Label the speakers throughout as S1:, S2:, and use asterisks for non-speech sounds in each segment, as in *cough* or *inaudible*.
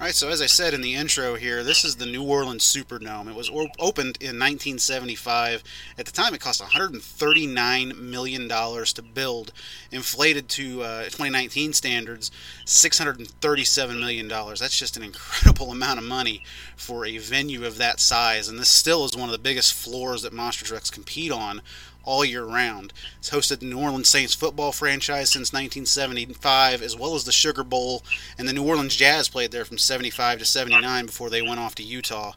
S1: All right, so as I said in the intro here, this is the New Orleans Superdome. It was opened in 1975. At the time, it cost 139 million dollars to build, inflated to uh, 2019 standards, 637 million dollars. That's just an incredible *laughs* amount of money for a venue of that size, and this still is one of the biggest floors that monster trucks compete on all year round. It's hosted the New Orleans Saints football franchise since 1975, as well as the Sugar Bowl, and the New Orleans Jazz played there from 75 to 79 before they went off to Utah.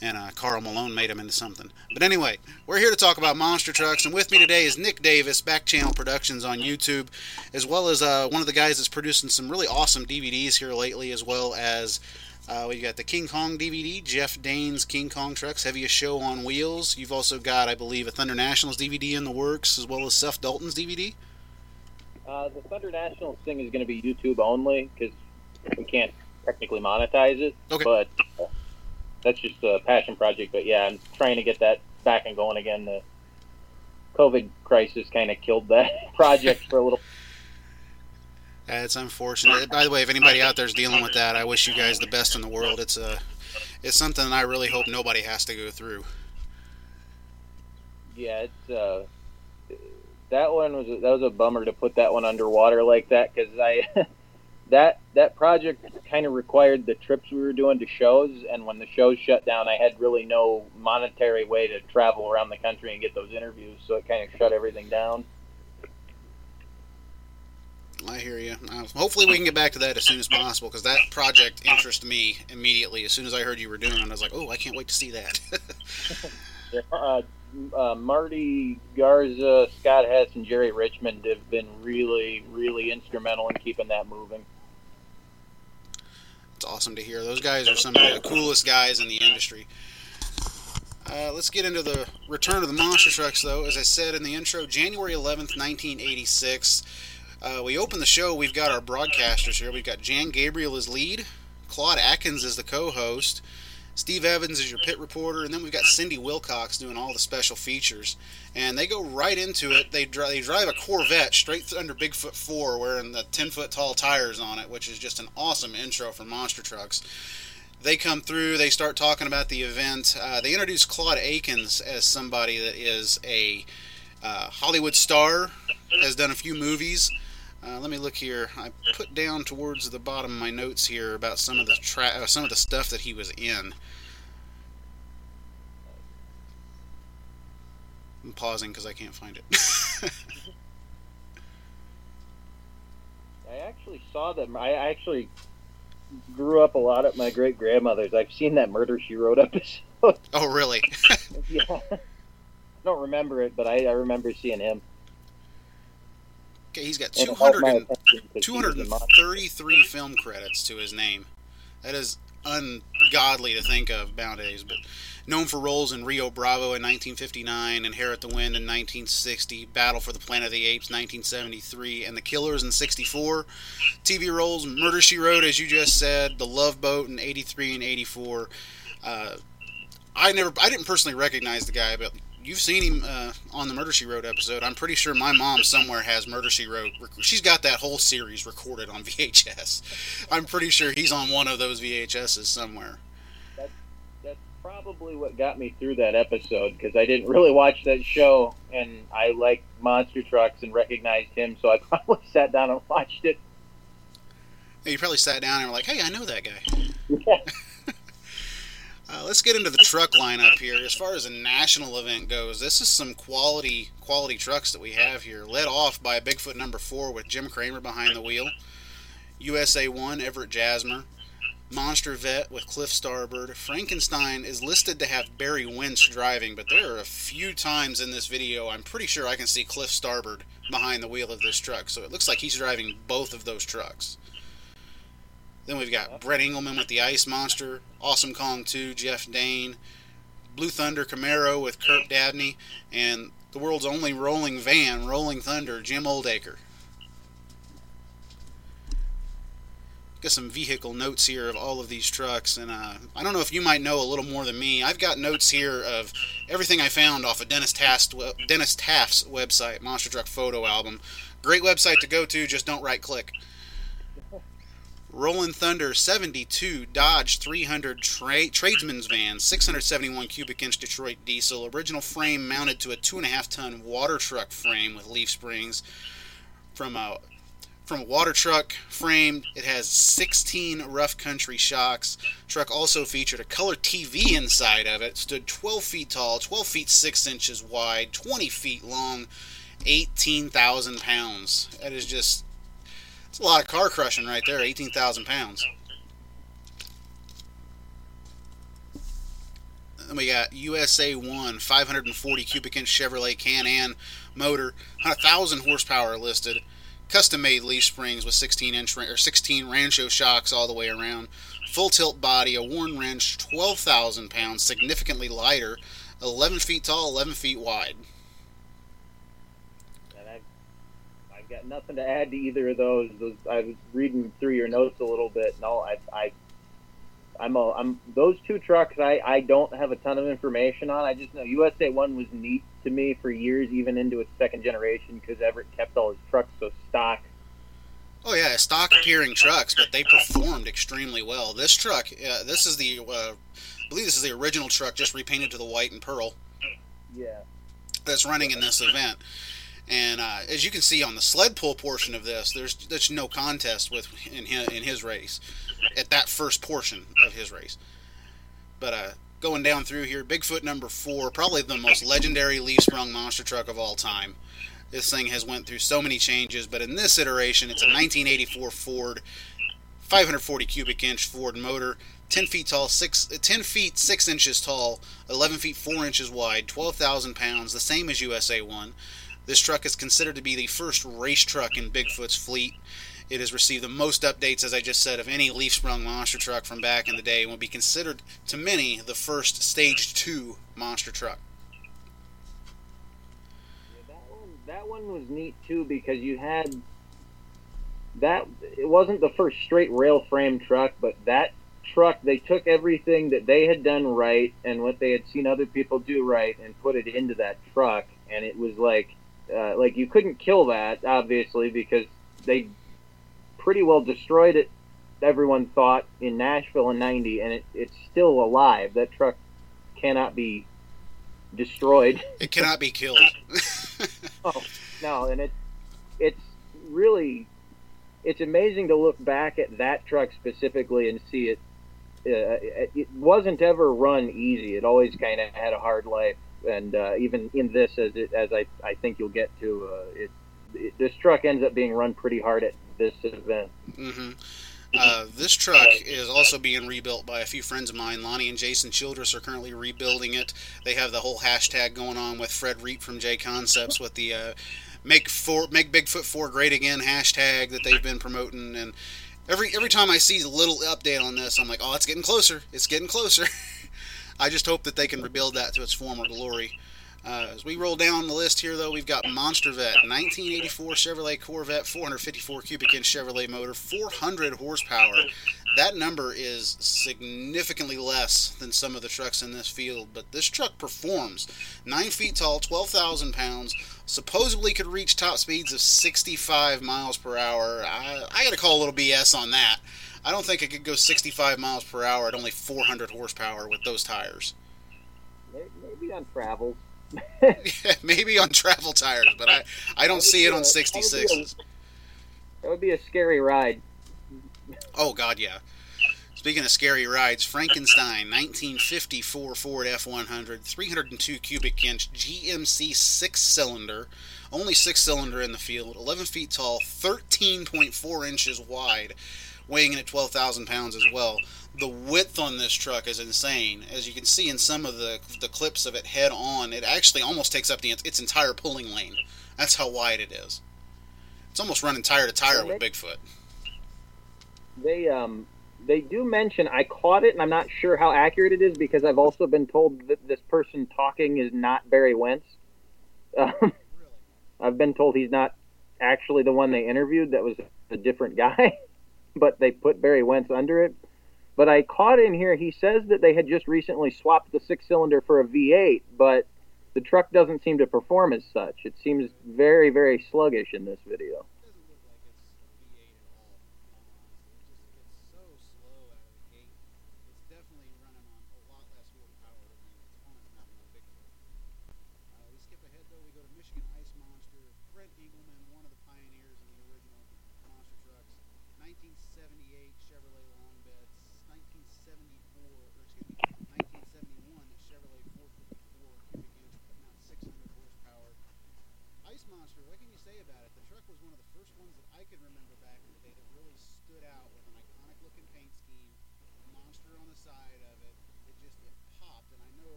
S1: And uh, Karl Malone made them into something. But anyway, we're here to talk about monster trucks, and with me today is Nick Davis, Back Channel Productions on YouTube, as well as uh, one of the guys that's producing some really awesome DVDs here lately, as well as uh, we got the King Kong DVD, Jeff Dane's King Kong Trucks, Heaviest Show on Wheels. You've also got, I believe, a Thunder Nationals DVD in the works, as well as Seth Dalton's DVD.
S2: Uh, the Thunder Nationals thing is going to be YouTube only because we can't technically monetize it.
S1: Okay.
S2: But uh, that's just a passion project. But yeah, I'm trying to get that back and going again. The COVID crisis kind of killed that *laughs* project for a little.
S1: That's unfortunate. By the way, if anybody out there is dealing with that, I wish you guys the best in the world. It's a, it's something I really hope nobody has to go through.
S2: Yeah, it's uh, that one was that was a bummer to put that one underwater like that because I *laughs* that that project kind of required the trips we were doing to shows, and when the shows shut down, I had really no monetary way to travel around the country and get those interviews, so it kind of shut everything down.
S1: I hear you. Uh, hopefully, we can get back to that as soon as possible because that project interested me immediately. As soon as I heard you were doing it, I was like, "Oh, I can't wait to see that." *laughs*
S2: uh, uh, Marty Garza, Scott Hess, and Jerry Richmond have been really, really instrumental in keeping that moving.
S1: it's awesome to hear. Those guys are some of the coolest guys in the industry. Uh, let's get into the return of the monster trucks, though. As I said in the intro, January 11th, 1986. Uh, we open the show. We've got our broadcasters here. We've got Jan Gabriel as lead, Claude Akins as the co-host, Steve Evans is your pit reporter, and then we've got Cindy Wilcox doing all the special features. And they go right into it. They, they drive a Corvette straight under Bigfoot 4 wearing the 10 foot tall tires on it, which is just an awesome intro for monster trucks. They come through, they start talking about the event. Uh, they introduce Claude Akins as somebody that is a uh, Hollywood star, has done a few movies. Uh, let me look here. I put down towards the bottom of my notes here about some of the tra- uh, some of the stuff that he was in. I'm pausing because I can't find it. *laughs*
S2: I actually saw them. I actually grew up a lot at my great grandmother's. I've seen that Murder She Wrote episode. *laughs*
S1: oh, really? *laughs*
S2: yeah. I don't remember it, but I, I remember seeing him.
S1: Okay, he's got
S2: And
S1: 200 and,
S2: attention 'cause he was a monster.
S1: 233 film credits to his name. That is ungodly to think of nowadays, but known for roles in Rio Bravo in 1959, Inherit the Wind in 1960, Battle for the Planet of the Apes 1973, and The Killers in 64. TV roles Murder She Wrote, as you just said, The Love Boat in 83 and 84. Uh, I never, I didn't personally recognize the guy, but you've seen him uh, on the Murder She Wrote episode. I'm pretty sure my mom somewhere has Murder She Wrote. She's got that whole series recorded on *laughs* VHS. I'm pretty sure he's on one of those VHSs somewhere.
S2: That's probably what got me through that episode because I didn't really watch that show, and I like monster trucks and recognized him, so I *laughs* probably sat down and watched it.
S1: You probably sat down and were like, "Hey, I know that guy."
S2: Yeah.
S1: Uh, let's get into the truck lineup here. As far as a national event goes, this is some quality quality trucks that we have here. Led off by Bigfoot number four with Jim Kramer behind the wheel. USA one Everett Jasmer. Monster Vet with Cliff Starbird. Frankenstein is listed to have Barry Winch driving, but there are a few times in this video I'm pretty sure I can see Cliff Starbird behind the wheel of this truck. So it looks like he's driving both of those trucks. Then we've got Brett Engelman with the Ice Monster, Awesome Kong 2, Jeff Dane, Blue Thunder Camaro with Kurt Dabney, and the world's only rolling van, Rolling Thunder, Jim Oldacre. Got some vehicle notes here of all of these trucks, and uh, I don't know if you might know a little more than me. I've got notes here of everything I found off of Dennis Taft's, Dennis Taft's website, Monster Truck Photo Album. Great website to go to, just don't right click. Rolling Thunder 72 Dodge 300 tra- tradesman's van, 671 cubic inch Detroit diesel, original frame mounted to a two and a half ton water truck frame with leaf springs. From a from a water truck frame, it has 16 rough country shocks. Truck also featured a color TV inside of it. Stood 12 feet tall, 12 feet 6 inches wide, 20 feet long, 18,000 pounds. That is just it's a lot of car crushing right there, 18,000 pounds. Then we got USA 1 540 cubic inch Chevrolet Can Am motor, 1,000 horsepower listed, custom made leaf springs with 16 inch or 16 Rancho shocks all the way around, full tilt body, a worn wrench, 12,000 pounds, significantly lighter, 11 feet tall, 11 feet wide.
S2: Got nothing to add to either of those. those I was reading through your notes a little bit. No, I, I, I'm, a, I'm those two trucks. I, I don't have a ton of information on. I just know USA One was neat to me for years, even into its second generation, because Everett kept all his trucks so stock.
S1: Oh yeah, stock appearing trucks, but they performed extremely well. This truck, uh, this is the, uh, I believe this is the original truck, just repainted to the white and pearl.
S2: Yeah.
S1: That's running in this event. And uh, as you can see on the sled pull portion of this, there's there's no contest with in his, in his race at that first portion of his race. But uh, going down through here, Bigfoot number four, probably the most legendary leaf sprung monster truck of all time. This thing has went through so many changes, but in this iteration, it's a 1984 Ford, 540 cubic inch Ford motor, 10 feet tall, six, 10 feet 6 inches tall, 11 feet 4 inches wide, 12,000 pounds, the same as USA 1. This truck is considered to be the first race truck in Bigfoot's fleet. It has received the most updates, as I just said, of any leaf sprung monster truck from back in the day and will be considered to many the first stage two monster truck.
S2: That one that one was neat too because you had that it wasn't the first straight rail frame truck, but that truck they took everything that they had done right and what they had seen other people do right and put it into that truck and it was like uh, like you couldn't kill that obviously because they pretty well destroyed it. Everyone thought in Nashville in '90, and it, it's still alive. That truck cannot be destroyed. *laughs*
S1: It cannot be killed. *laughs*
S2: oh no, and it's it's really it's amazing to look back at that truck specifically and see it. Uh, it wasn't ever run easy. It always kind of had a hard life and uh, even in this, as it, as I, I think you'll get to, uh, it, it, this truck ends up being run pretty hard at this event.
S1: Mm-hmm. Uh, this truck is also being rebuilt by a few friends of mine. Lonnie and Jason Childress are currently rebuilding it. They have the whole hashtag going on with Fred Reap from J Concepts with the uh, "Make four, Make Bigfoot Four Great Again" hashtag that they've been promoting. And every every time I see a little update on this, I'm like, oh, it's getting closer. It's getting closer. *laughs* I just hope that they can rebuild that to its former glory. Uh, as we roll down the list here, though, we've got Monster Vet, 1984 Chevrolet Corvette, 454 cubic inch Chevrolet motor, 400 horsepower. That number is significantly less than some of the trucks in this field, but this truck performs. 9 feet tall, 12,000 pounds, supposedly could reach top speeds of 65 miles per hour. I, I got to call a little BS on that. I don't think it could go 65 miles per hour at only 400 horsepower with those tires. *laughs*
S2: Maybe on travel.
S1: yeah, *laughs* maybe on travel tires, but I, I don't see it on 66s.
S2: That would be a scary ride.
S1: Oh, God, yeah. Speaking of scary rides, Frankenstein 1954 Ford F 100, 302 cubic inch GMC six cylinder, only six cylinder in the field, 11 feet tall, 13.4 inches wide weighing in at 12,000 pounds as well. The width on this truck is insane. As you can see in some of the, the clips of it head on, it actually almost takes up the, its entire pulling lane. That's how wide it is. It's almost running tire to tire with Bigfoot.
S2: They um they do mention I caught it and I'm not sure how accurate it is because I've also been told that this person talking is not Barry Wentz. Um, I've been told he's not actually the one they interviewed. That was a different guy. *laughs* but they put Barry Wentz under it. But I caught in here, he says that they had just recently swapped the six cylinder for a V8, but the truck doesn't seem to perform as such. It seems very, very sluggish in this video.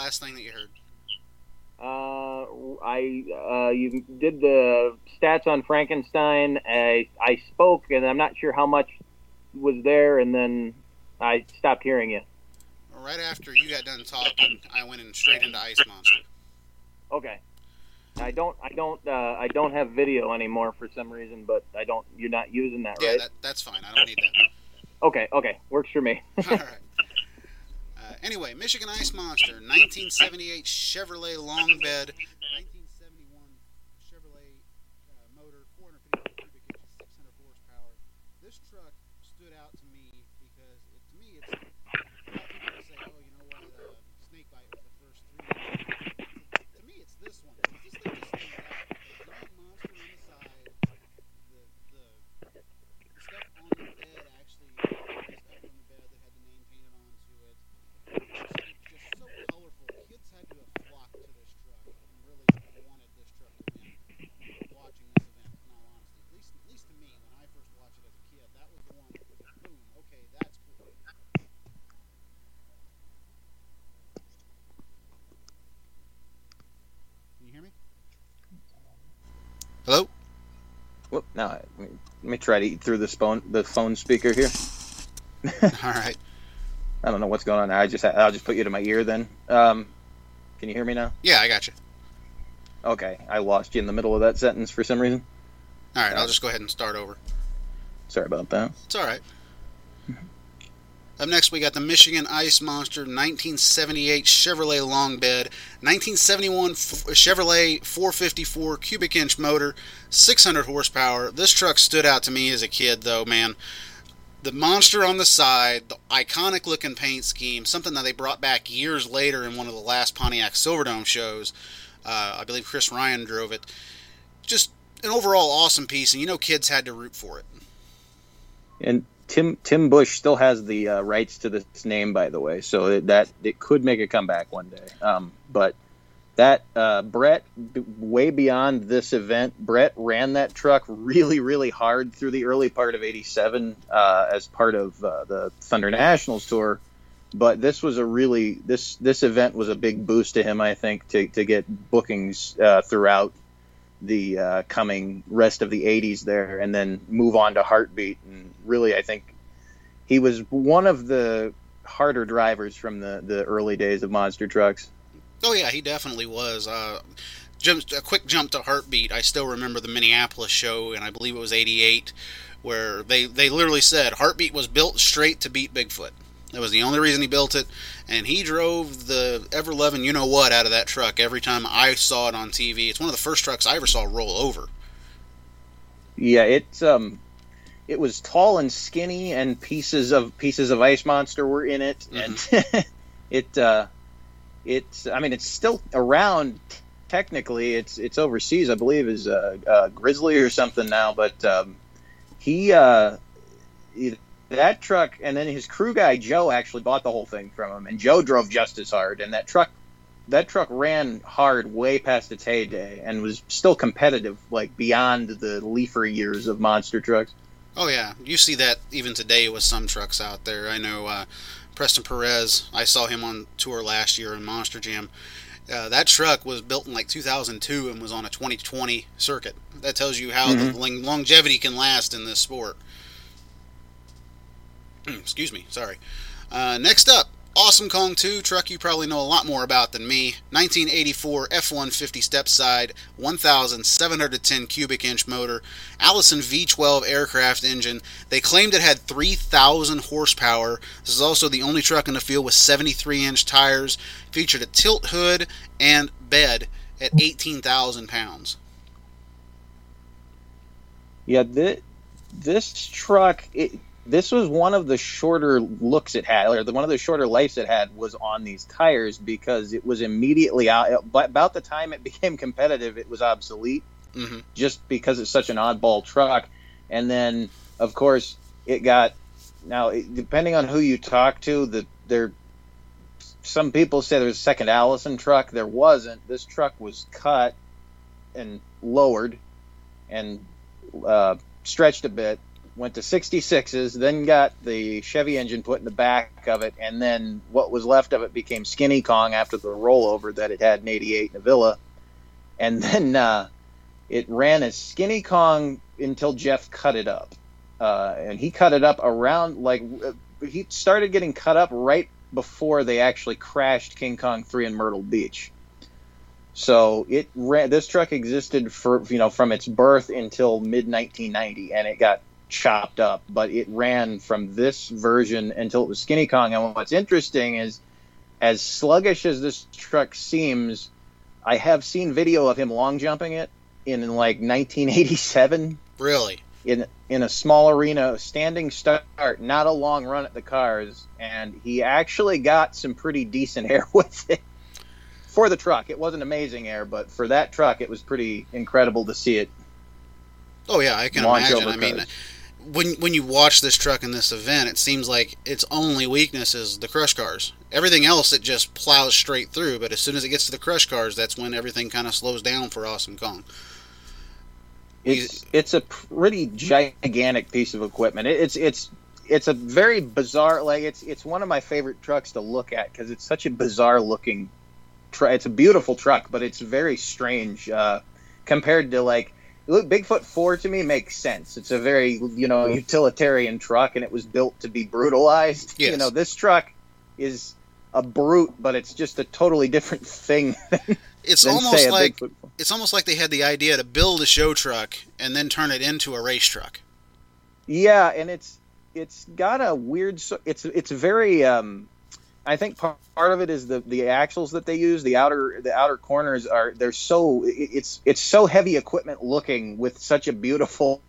S1: Last thing that you heard?
S3: Uh, I uh, you did the stats on Frankenstein. I I spoke, and I'm not sure how much was there, and then I stopped hearing you.
S1: Right after you got done talking, I went in straight into Ice Monster.
S3: Okay. I don't I don't uh, I don't have video anymore for some reason, but I don't. You're not using that,
S1: Yeah,
S3: right?
S1: that, that's fine. I don't need that.
S3: Okay. Okay. Works for me. *laughs*
S1: All right. Anyway, Michigan Ice Monster, 1978 Chevrolet long bed, 1971 Chevrolet uh, motor, 450 cubic inches, 600 horsepower. This truck stood out to me because, it, to me, it's a lot of people say, oh, you know what, uh, Snakebite was the first 3D. To me, it's this one. This thing just stands out. The giant monster on the side, the the the stuff on the bed actually the stuff on the bed that had the name painted onto it. It's just, just so colorful. Kids had to have flocked to this truck and really wanted this truck to win. Watching this event, in all honesty, at least at least to me, when I first watched it as a kid, that was the one. That was boom. Okay, that's cool. Can you hear me? Hello.
S2: Whoop, now let me, try to eat through this phone the phone speaker here. *laughs*
S1: All right.
S2: I don't know what's going on. I just I'll just put you to my ear then. Um, can you hear me now?
S1: Yeah, I got you.
S2: Okay, I lost you in the middle of that sentence for some reason.
S1: All right, I'll just go ahead and start over.
S2: Sorry about that.
S1: It's all right. Up next, we got the Michigan Ice Monster 1978 Chevrolet long bed, 1971 F- Chevrolet 454 cubic inch motor, 600 horsepower. This truck stood out to me as a kid, though, man. The monster on the side, the iconic looking paint scheme, something that they brought back years later in one of the last Pontiac Silverdome shows. Uh, I believe Chris Ryan drove it. Just an overall awesome piece, and you know kids had to root for it.
S2: And Tim Tim Bush still has the uh, rights to this name, by the way, so it, that it could make a comeback one day. Um, but that uh, Brett, b- way beyond this event, Brett ran that truck really, really hard through the early part of '87 uh, as part of uh, the Thunder Nationals tour. But this was a really this this event was a big boost to him, I think, to to get bookings uh, throughout the uh, coming rest of the 80s there and then move on to Heartbeat. And really, I think he was one of the harder drivers from the, the early days of monster trucks.
S1: Oh yeah, he definitely was. Uh, just a quick jump to heartbeat. I still remember the Minneapolis show, and I believe it was '88, where they they literally said heartbeat was built straight to beat Bigfoot. That was the only reason he built it, and he drove the ever loving you know what out of that truck every time I saw it on TV. It's one of the first trucks I ever saw roll over.
S2: Yeah, it's um, it was tall and skinny, and pieces of pieces of ice monster were in it, mm-hmm. and *laughs* it uh, it's I mean it's still around technically. It's it's overseas, I believe, is uh, uh Grizzly or something now, but um, he uh that truck, and then his crew guy Joe actually bought the whole thing from him, and Joe drove just as hard, and that truck that truck ran hard way past its heyday and was still competitive, like beyond the leafer years of monster trucks.
S1: Oh yeah, you see that even today with some trucks out there. I know uh, Preston Perez. I saw him on tour last year in Monster Jam. Uh, that truck was built in like 2002 and was on a 2020 circuit. That tells you how mm-hmm. the longevity can last in this sport. *clears throat* Excuse me, sorry. Uh, next up, Awesome Kong 2 truck you probably know a lot more about than me. 1984 F-150 step side, 1,710 cubic inch motor, Allison V12 aircraft engine. They claimed it had 3,000 horsepower. This is also the only truck in the field with 73 inch tires. Featured a tilt hood and bed at 18,000 pounds.
S2: Yeah, this, this truck, it, this was one of the shorter looks it had, or the, one of the shorter lives it had was on these tires because it was immediately out. But about the time it *laughs* became competitive, it was obsolete, mm-hmm. just because it's such an oddball truck. And then, of course, it got now depending on who you talk to, the there. Some people say there's a second Allison truck. There wasn't. This truck was cut and lowered and uh, stretched a bit went to 66s, then got the Chevy engine put in the back of it, and then what was left of it became Skinny Kong after the rollover that it had in 88 Villa. And *laughs* then uh, it ran as Skinny Kong until Jeff cut it up. Uh, and he cut it up around, like, he started getting cut up right before they actually crashed King Kong 3 in Myrtle Beach. So it ran. This truck existed for you know from its birth until mid 1990, and it got chopped up, but it ran from this version until it was Skinny Kong. And what's interesting is, as sluggish as this truck seems, I have seen video of him long jumping it in like 1987.
S1: Really?
S2: In in a small arena, standing start, not a long run at the cars, and he actually got some pretty decent air *laughs* with it for the truck. It wasn't amazing air, but for that truck, it was pretty incredible to see it.
S1: Oh yeah, I can imagine. I mean, when when you watch this truck in this event, it seems like its only weakness is the crush cars. Everything else it just plows straight through, but as soon as it gets to the crush cars, that's when everything kind of slows down for Awesome Kong.
S2: It's it's a pretty gigantic piece of equipment. it's it's it's a very bizarre like it's it's one of my favorite trucks to look at because it's such a bizarre looking truck. It's a beautiful truck, but it's very strange uh, compared to like look, Bigfoot Four to me makes sense. It's a very you know utilitarian truck, and it was built to be brutalized. Yes. *laughs* You know, this truck is a brute, but it's just a totally different thing. *laughs* Than,
S1: it's
S2: than
S1: almost like it's almost like they had the idea to build a show truck and then turn it into a race truck.
S2: Yeah, and it's it's got a weird. It's it's very um, I think part of it is the the axles that they use. The outer the outer corners are they're so it's it's so heavy equipment looking with such a beautiful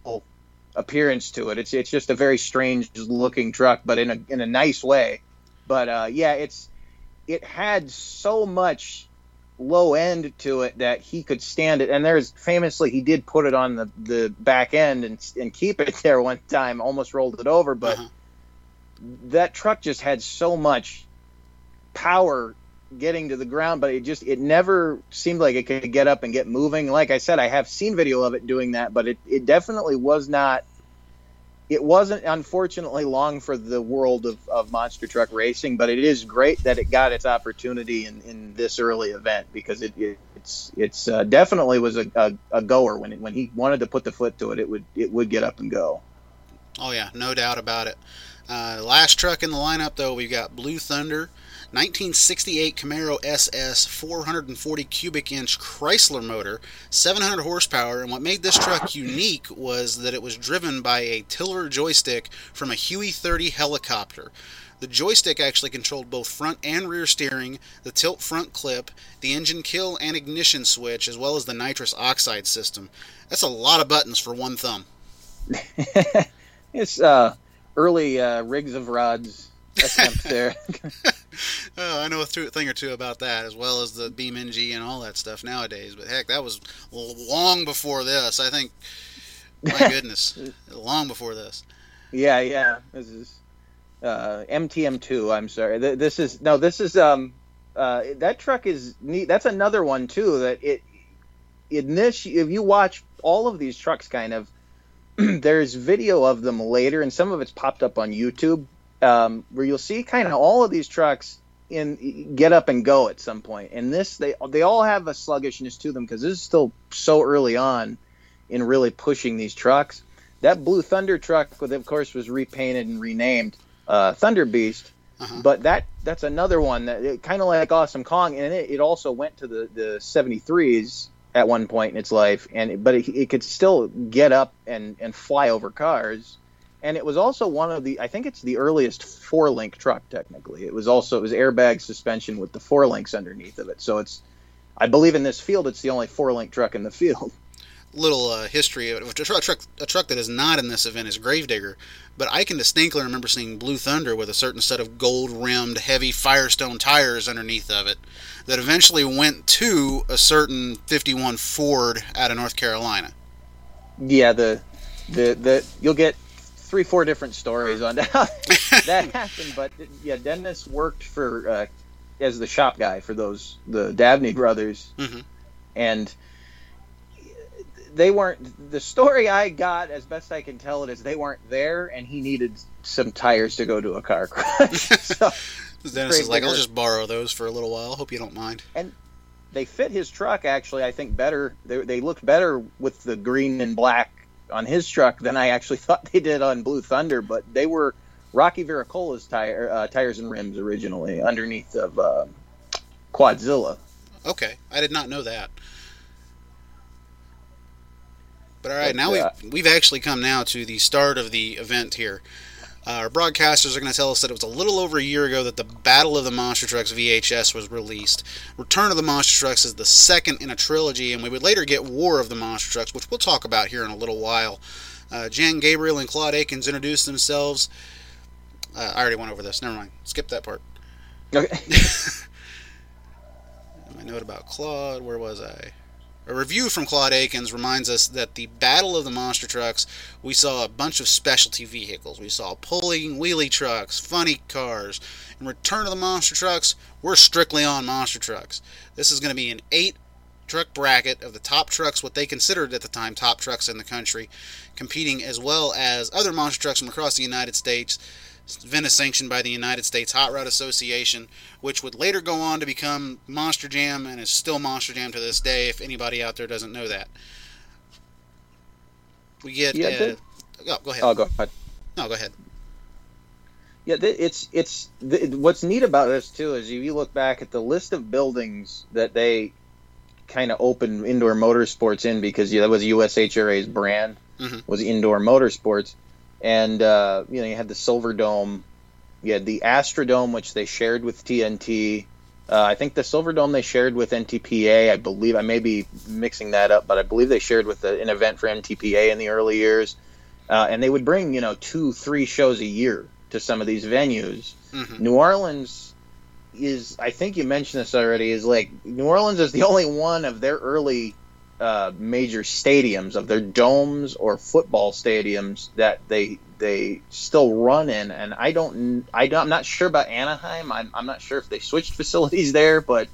S2: appearance to it. It's it's just a very strange looking truck, but in a in a nice way. But uh, yeah, it's it had so much low end to it that he could stand it. And there's famously he did put it on the the back end and and keep it *laughs* there one time, almost rolled it over, but. Uh-huh. That truck just had so much power getting to the ground, but it just it never seemed like it could get up and get moving. Like I said, I have seen video of it doing that, but it, it definitely was not it wasn't unfortunately long for the world of, of monster truck racing, but it is great that it got its opportunity in, in this early event because it, it it's it's uh, definitely was a, a, a, goer when it, when he wanted to put the foot to it, it would it would get up and go.
S1: Oh yeah, no doubt about it. Uh, last truck in the lineup though, we've got Blue Thunder. 1968 Camaro SS 440 cubic inch Chrysler motor, 700 horsepower, and what made this truck unique was that it was driven by a tiller joystick from a Huey 30 helicopter. The joystick actually controlled both front and rear steering, the tilt front clip, the engine kill and ignition switch, as well as the nitrous oxide system. That's a lot of buttons for one thumb. *laughs*
S2: it's uh, early uh, Rigs of Rods attempt *laughs* there. *laughs*
S1: oh, I know a thing or two about that, as well as the BeamNG and all that stuff nowadays. But heck, that was long before this. I think. My *laughs* goodness, long before this.
S2: Yeah, yeah. This is uh, MTM2. I'm sorry. This is no. This is um. Uh, that truck is neat. That's another one too. That it in this, if you watch all of these trucks, kind of, *clears throat* there's video of them later, and some of it's popped up on YouTube um, where you'll see kind of all of these trucks in get up and go at some point. And this they they all have a sluggishness to them because this is still so early on in really pushing these trucks. That Blue Thunder truck, of course, was repainted and renamed uh, Thunder Beast. Uh-huh. But that that's another one that kind of like Awesome Kong, and it, it also went to the the 73s at one point in its life, and but it, it could still get up and and fly over cars and it was also one of the I think it's the earliest four link truck technically. It was also it was airbag suspension with the four links underneath of it. So it's I believe in this field it's the only four link truck in the field. *laughs*
S1: Little uh, history of a truck, a truck that is not in this event is Gravedigger, but I can distinctly remember seeing Blue Thunder with a certain set of gold rimmed heavy Firestone tires underneath of it that eventually went to a certain 51 Ford out of North Carolina.
S2: Yeah, the the the you'll get three, four different stories on how that *laughs* *laughs* happened. But yeah, Dennis worked for uh, as the shop guy for those the Dabney brothers, mm-hmm. and they weren't. The story I got, as best I can tell it, is they weren't there, and he needed some tires to go to a car crash. *laughs* so,
S1: Dennis is like, "I'll just borrow those for a little while. Hope you don't mind."
S2: And they fit his truck actually. I think better. They, they looked better with the green and black on his truck than I actually *laughs* thought they did on Blue Thunder. But they were Rocky Viracola's tire, uh, tires and rims originally underneath of uh, Quadzilla.
S1: Okay, I did not know that. But all right, but, now uh, we've we've actually come now to the start of the event here. Uh, our broadcasters are going to tell us that it was a little over a year ago that the Battle of the Monster Trucks VHS was released. Return of the Monster Trucks is the second in a trilogy, and we would later get War of the Monster Trucks, which we'll talk about here in a little while. Uh, Jan Gabriel and Claude Akins introduced themselves. Uh, I already went over this. Never mind. Skip that part. Okay. *laughs* My note about Claude. Where was I? A review from Claude Akins reminds us that the Battle of the Monster Trucks, we saw a bunch of specialty vehicles. We saw pulling wheelie trucks, funny cars. In Return of the Monster Trucks, we're strictly on monster trucks. This is going to be an eight truck bracket of the top trucks, what they considered at the time top trucks in the country, competing as well as other monster trucks from across the United States is sanctioned by the United States Hot Rod Association, which would later go on to become Monster Jam and is still Monster Jam to this day. If anybody out there doesn't know that, we get. Yeah, uh, oh, go ahead.
S2: Oh, go ahead.
S1: No, go ahead.
S2: Yeah, it's it's what's neat about this too is if you look back at the list of buildings that they kind of opened indoor motorsports in because yeah, that was USHRA's brand mm-hmm. was indoor motorsports and uh, you know you had the Silver Dome, you had the Astrodome, which they shared with TNT. Uh, I think the Silver Dome they shared with NTPA. I believe I may be mixing that up, but I believe they shared with the, an event for NTPA in the early years. Uh, and they would bring you know two, three shows a year to some of these venues. Mm-hmm. New Orleans is, I think you mentioned this already, is like New Orleans is the only one of their early uh, major stadiums of their domes or football stadiums that they they still run in. And I don't I I'm not sure about Anaheim. I'm, I'm not sure if they switched *laughs* facilities there but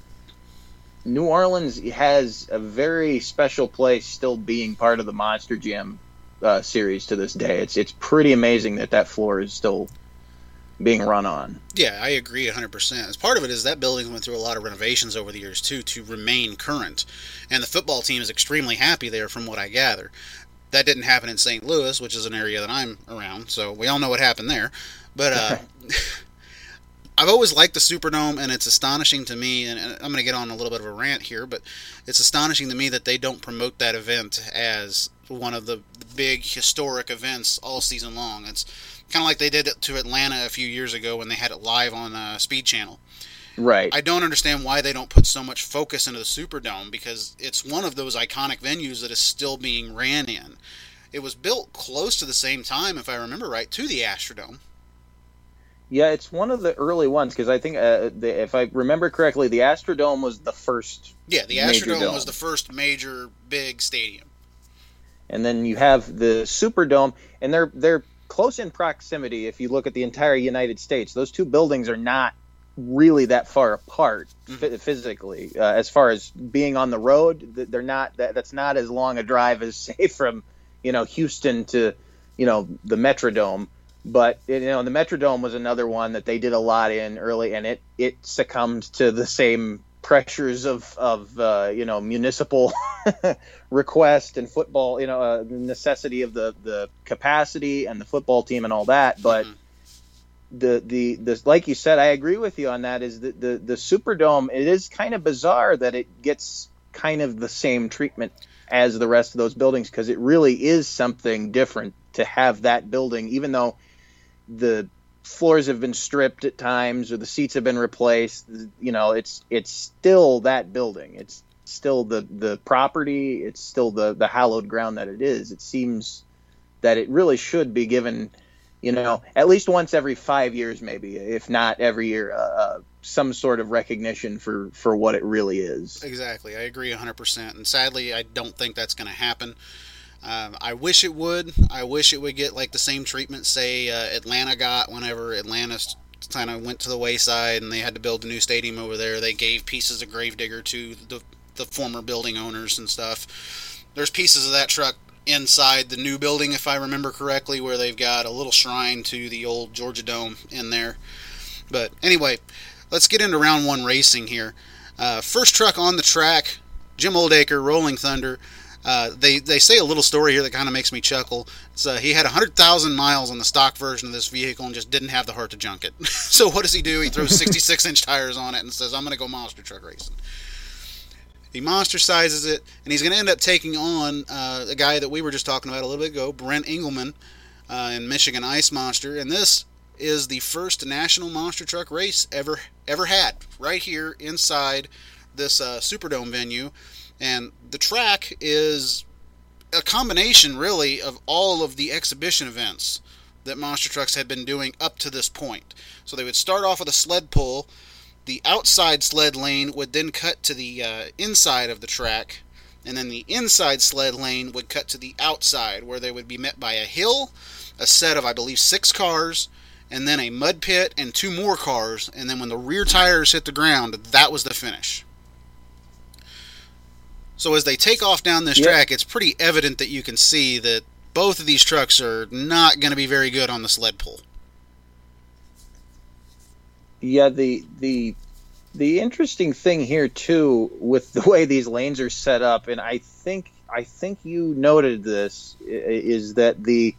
S2: New Orleans has a very special place still being part of the Monster Jam uh, series to this day. It's it's pretty amazing that that floor is still being run on.
S1: Yeah, I agree 100%. As part of it is that building went through a lot of renovations over the years too to remain current. And the football team is extremely happy there from what I gather. That didn't happen in St. Louis, which is an area that I'm around, so we all know what happened there. But uh, *laughs* *laughs* I've always liked the Superdome, and it's astonishing to me. And I'm going to get on a little bit of a rant here, but it's astonishing to me that they don't promote that event as one of the big historic events all season long. It's kind of like they did it to Atlanta a few years ago when they had it live on uh, Speed Channel.
S2: Right.
S1: I don't understand why they don't put so much focus into the Superdome because it's one of those iconic venues that is still being ran in. It was built close to the same time, if I remember right, to the Astrodome.
S2: Yeah, it's one of the early ones because I think, uh, the, if I remember correctly, the Astrodome was the first.
S1: Yeah, the Astrodome was the first major big stadium.
S2: And then you have the Superdome, and they're they're close in proximity. If you look at the entire United States, those two buildings are not really that far apart mm-hmm. physically. Uh, as far as being on the road, they're not. That, that's not as long a drive as *laughs* say from you know Houston to you know the Metrodome but you know the Metrodome was another one that they did a lot in early, and it it succumbed to the same pressures of of uh, you know municipal *laughs* request and football, you know, uh, the necessity of the the capacity and the football team and all that. But mm-hmm. the the the like you said, I agree with you on that. Is that the the Superdome? It is kind of bizarre that it gets kind of the same treatment as the rest of those buildings because it really is something different to have that building, even though the floors have been stripped at times or the seats have been replaced you know it's it's still that building. It's still the the property. It's still the the hallowed ground that it is. It seems that it really should be given you know at least once every 5 years maybe if not every year uh, uh, some sort of recognition for for what it really is.
S1: Exactly. I agree 100% and sadly i don't think that's going to happen um, I wish it would. I wish it would get like the same treatment, say uh, Atlanta got whenever Atlanta kind of went to the wayside and they had to build a new stadium over there. They gave pieces of Gravedigger to the the former building owners and stuff. There's pieces of that truck inside the new building, if I remember correctly, where they've got a little shrine to the old Georgia Dome in there. But anyway, let's get into round one racing here. Uh, first truck on the track, Jim Oldacre, Rolling Thunder. Uh, they they say a little story here that kind of makes me chuckle. Uh, he had 100,000 miles on the stock version of this vehicle and just didn't have the heart to junk it. *laughs* so what does he do? He throws *laughs* 66 inch tires on it and says, "I'm going to go monster truck racing." He monster sizes it, and he's going to end up taking on uh, a guy that we were just talking about a little bit ago, Brent Engelman, uh, in Michigan Ice Monster, and this is the first national monster truck race ever ever had right here inside this uh, Superdome venue. And the track is a combination, really, of all of the exhibition events that Monster Trucks had been doing up to this point. So they would start off with a sled pull. The outside sled lane would then cut to the uh, inside of the track, and then the inside sled lane would cut to the outside, where they would be met by a hill, a set of, I believe, six cars, and then a mud pit and two more cars. And then when the rear tires hit the ground, that was the finish. So as they take off down this yep. track, it's pretty evident that you can see that both of these trucks are not going to be very good on the sled pull.
S2: Yeah, the the the interesting thing here too with the way these lanes are set up, and I think I think you noted this is that the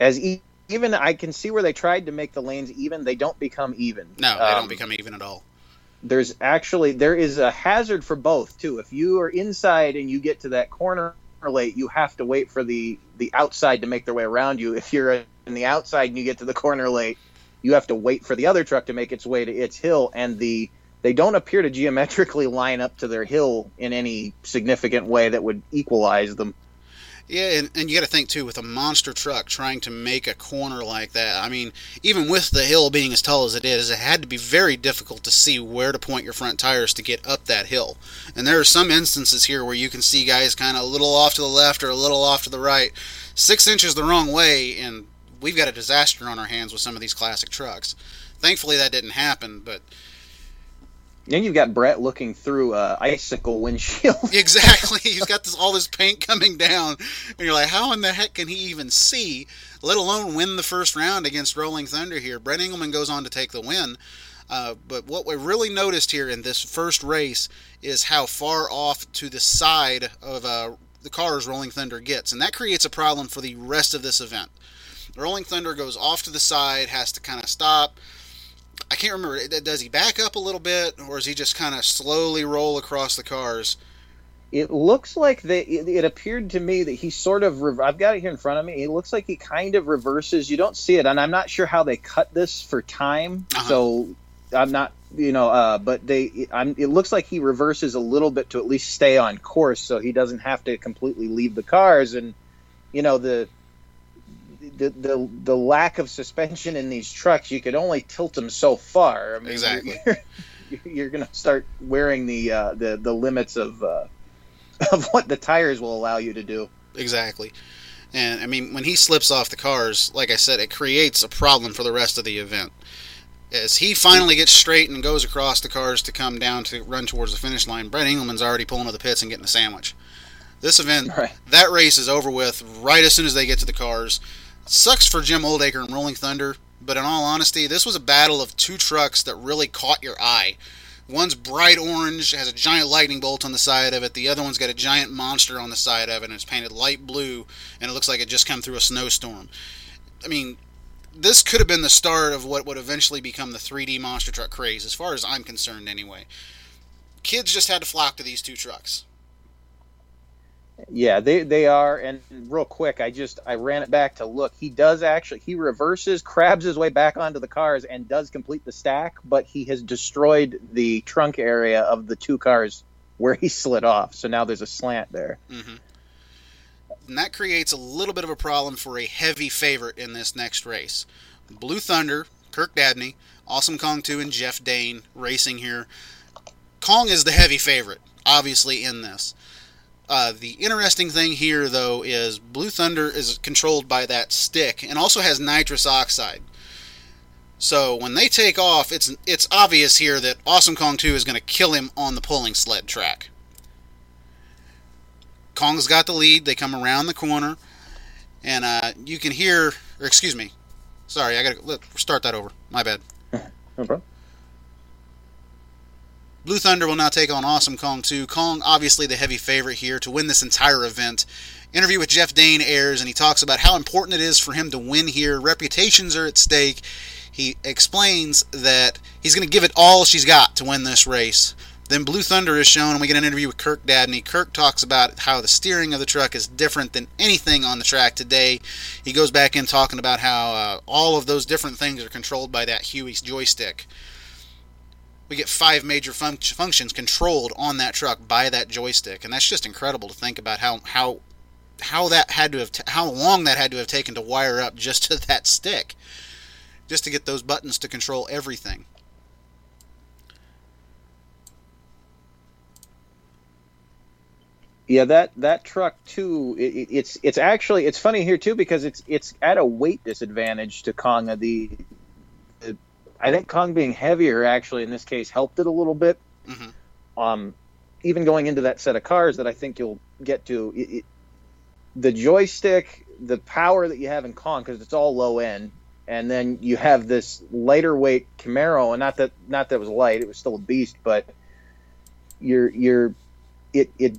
S2: as even I can see where they tried to make the lanes even, they don't become even.
S1: No, they um, don't become even at all
S2: there's actually there is a hazard for both too. If you are inside and you get to that corner late, you have to wait for the the outside to make their way around you. If you're in the outside and you get to the corner late, you have to wait for the other truck to make its way to its hill and the they don't appear to geometrically line up to their hill in any significant way that would equalize them.
S1: Yeah, and, and you got to think too with a monster truck trying to make a corner like that. I mean, even with the hill being as tall as it is, it had to be very difficult to see where to point your front tires to get up that hill. And there are some instances here where you can see guys kind of a little off to the left or a little off to the right, six inches the wrong way, and we've got a disaster on our hands with some of these classic trucks. Thankfully, that didn't happen, but
S2: then you've got Brett looking through a icicle windshield. *laughs*
S1: exactly. He's got this all this paint coming down, and you're like, how in the heck can he even see? Let alone win the first round against Rolling Thunder here. Brett Engelman goes on to take the win. Uh, but what we really noticed here in this first race is how far off to the side of uh, the cars Rolling Thunder gets, and that creates a problem for the rest of this event. Rolling Thunder goes off to the side, has to kind of stop I can't remember. Does he back up a little bit, or is he just kind of slowly roll across the cars?
S2: It looks like they. It, it appeared to me that he sort of. Re- I've got it here in front of me. It looks like he kind of reverses. You don't see it, and I'm not sure how they cut this for time.
S1: Uh-huh.
S2: So I'm not, you know, uh, but they. I'm. It looks like he reverses a little bit to at least stay on course, so he doesn't have to completely leave the cars. And you know the. The, the the lack of suspension in these trucks, you could only tilt them so far. I mean,
S1: Exactly. *laughs*
S2: You're, you're going to start wearing the uh, the the limits of uh, *laughs* of what the tires will allow you to do.
S1: Exactly. And I mean, when he slips off the cars, like I said, it creates a problem for the rest of the event. As he finally gets straight and goes across the cars to come down to run towards the finish line, Brett Engelman's already pulling to the pits and getting a sandwich. This event, *laughs*
S2: Right.
S1: that race is over with right as soon as they get to the cars. Sucks for Jim Oldacre and Rolling Thunder, but in all honesty, this was a battle of two trucks that really caught your eye. One's bright orange, has a giant lightning bolt on the side of it. The other one's got a giant monster on the side of it, and it's painted light blue, and it looks like it just come through a snowstorm. I mean, this could have been the start of what would eventually become the 3D monster truck craze, as far as I'm concerned, anyway. Kids just had to flock to these two trucks.
S2: Yeah, they they are. And real quick, I just I ran it back to look. He does actually he reverses, crabs his way back onto the cars, and does complete the stack. But he has destroyed the trunk area of the two cars where he slid off. So now there's a slant there.
S1: hmm And that creates a little bit of a problem for a heavy favorite in this next race. Blue Thunder, Kirk Dabney, Awesome Kong 2, and Jeff Dane racing here. Kong is the heavy favorite, obviously, in this. Uh, the interesting thing here, though, is Blue Thunder is controlled by that stick and also has nitrous oxide. So when they take off, it's it's obvious here that Awesome Kong 2 is going to kill him on the pulling sled track. Kong's got the lead. They come around the corner, and uh, you can hear, or excuse me, sorry, I got to start that over. My bad. *laughs*
S2: No problem.
S1: Blue Thunder will now take on Awesome Kong 2. Kong, obviously the heavy favorite here to win this entire event. Interview with Jeff Dane airs, and he talks about how important it is for him to win here. Reputations are at stake. He explains that he's going to give it all she's got to win this race. Then Blue Thunder is shown, and we get an interview with Kirk Dabney. Kirk talks about how the steering of the truck is different than anything on the track today. He goes back in talking about how uh, all of those different things are controlled by that Huey joystick we get five major fun- functions controlled on that truck by that joystick, and that's just incredible to think about how how how that had to have t- how long that had to have taken to wire up just *laughs* to that stick, just to get those buttons to control everything.
S2: Yeah, that that truck too. It, it- it's it's actually it's funny here too because it's it's at a weight disadvantage to Kong. The, the I think Kong being heavier actually in this case helped it a little bit.
S1: Mhm.
S2: Um, even going into that set of cars that I think you'll get to, it, it, the joystick, the power that you have in Kong because it's all low end, and then you have this lighter weight Camaro, and not that not that it was light, it was still a beast, but you're you're it it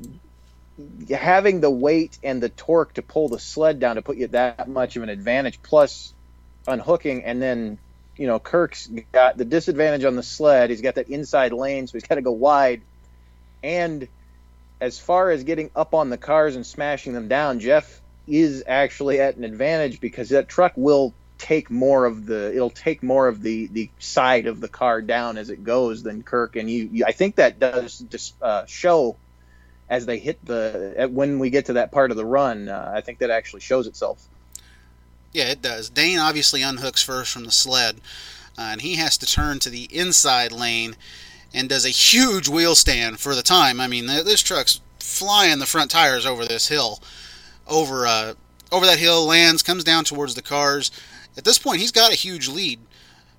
S2: having the weight and the torque to pull the sled down to put you that much of an advantage plus unhooking and then you know kirk's got the disadvantage on the sled. He's got that inside lane so he's got to go wide. And as far as getting up on the cars and smashing them down jeff is actually at an advantage because that truck will take more of the it'll take more of the the side of the car down as it goes than kirk. And you, you i think that does just uh, show as they hit the at- when we get to that part of the run uh, i think that actually shows itself
S1: Yeah, it does. Dane obviously unhooks first from the sled, uh, and he has to turn to the inside lane and does a huge wheel stand for the time. I mean, this truck's flying the front tires over this hill, over uh, over that hill, lands, comes down towards the cars. At this point, he's got a huge lead.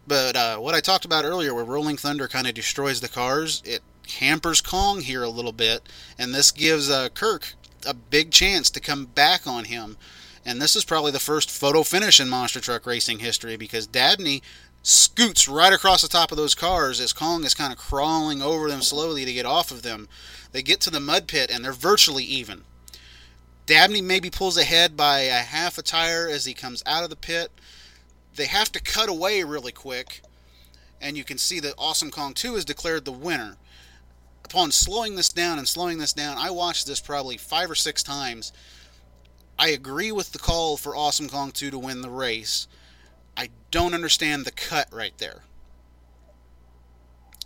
S1: But uh, what I talked about earlier, where Rolling Thunder kind of destroys the cars, it hampers Kong here a little bit, and this gives uh, Kirk a big chance to come back on him. And this is probably the first photo finish in monster truck racing history because Dabney scoots right across the top of those cars as Kong is kind of crawling over them slowly to get off of them. They get to the mud pit and they're virtually even. Dabney maybe pulls ahead by a half a tire as he comes out of the pit. They have to cut away really quick. and you can see that Awesome Kong 2 is declared the winner. Upon slowing this down and slowing this down, I watched this probably five or six times. I agree with the call for Awesome Kong 2 to win the race. I don't understand the cut right there.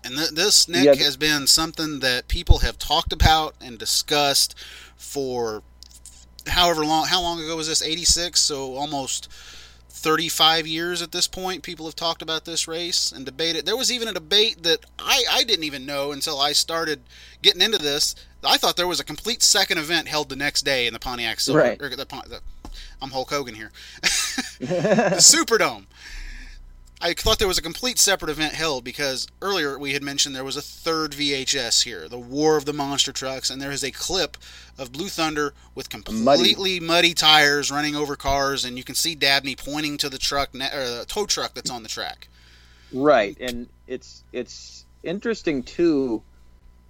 S1: And th- this, Nick,
S2: Yeah.
S1: has been something that people have talked about and discussed for however long. How long ago was this? 86, so almost 35 years at this point. People have talked about this race and debated. There was even a debate that I, I didn't even know until I started getting into this. I thought there was a complete second event held the next day in the Pontiac Silver.
S2: Right.
S1: or the, the, I'm Hulk Hogan here. *laughs* the Superdome. I thought there was a complete separate event held because earlier we had mentioned there was a third VHS here, the War of the Monster Trucks, and there is a clip of Blue Thunder with completely muddy, tires running over cars, and you can see Dabney pointing to the truck ne- or the tow truck that's on the track.
S2: Right, and it's it's interesting too.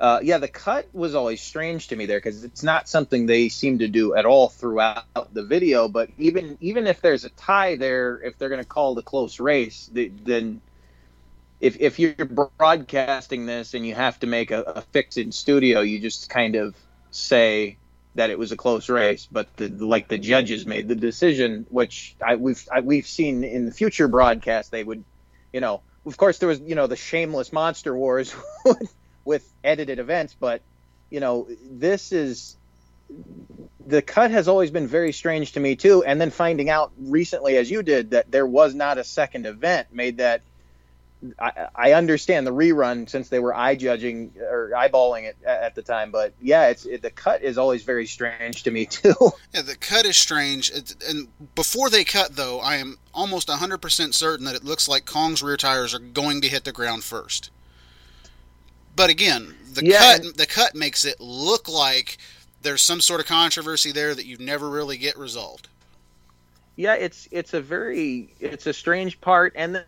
S2: Uh, yeah, the cut was always strange to me there because it's not something they seem to do at all throughout the video. But even even if there's a tie there, if they're going to call a close race, th- then if if you're broadcasting this and you have to make a, a fix in studio, you just kind of say that it was a close race. But the, like the judges made the decision, which I, we've I, we've seen in the future broadcast, they would, you know, of course there was you know the shameless monster wars *laughs* with, edited events, but you know this is the cut has always been very strange to me too. And then finding out recently, as you did, that there was not a second event made that. I, I understand the rerun since they were eye judging or eyeballing it at the time, but yeah, it's it, the cut is always very strange to me *laughs* too.
S1: Yeah, the cut is strange. It, and before they cut, though, I am almost 100% certain that it looks like Kong's rear tires are going to hit the ground first. But again, the
S2: Yeah,
S1: cut
S2: and-
S1: the cut makes it look like there's some sort of controversy there that you never really get resolved.
S2: yeah it's it's a very it's a strange part and then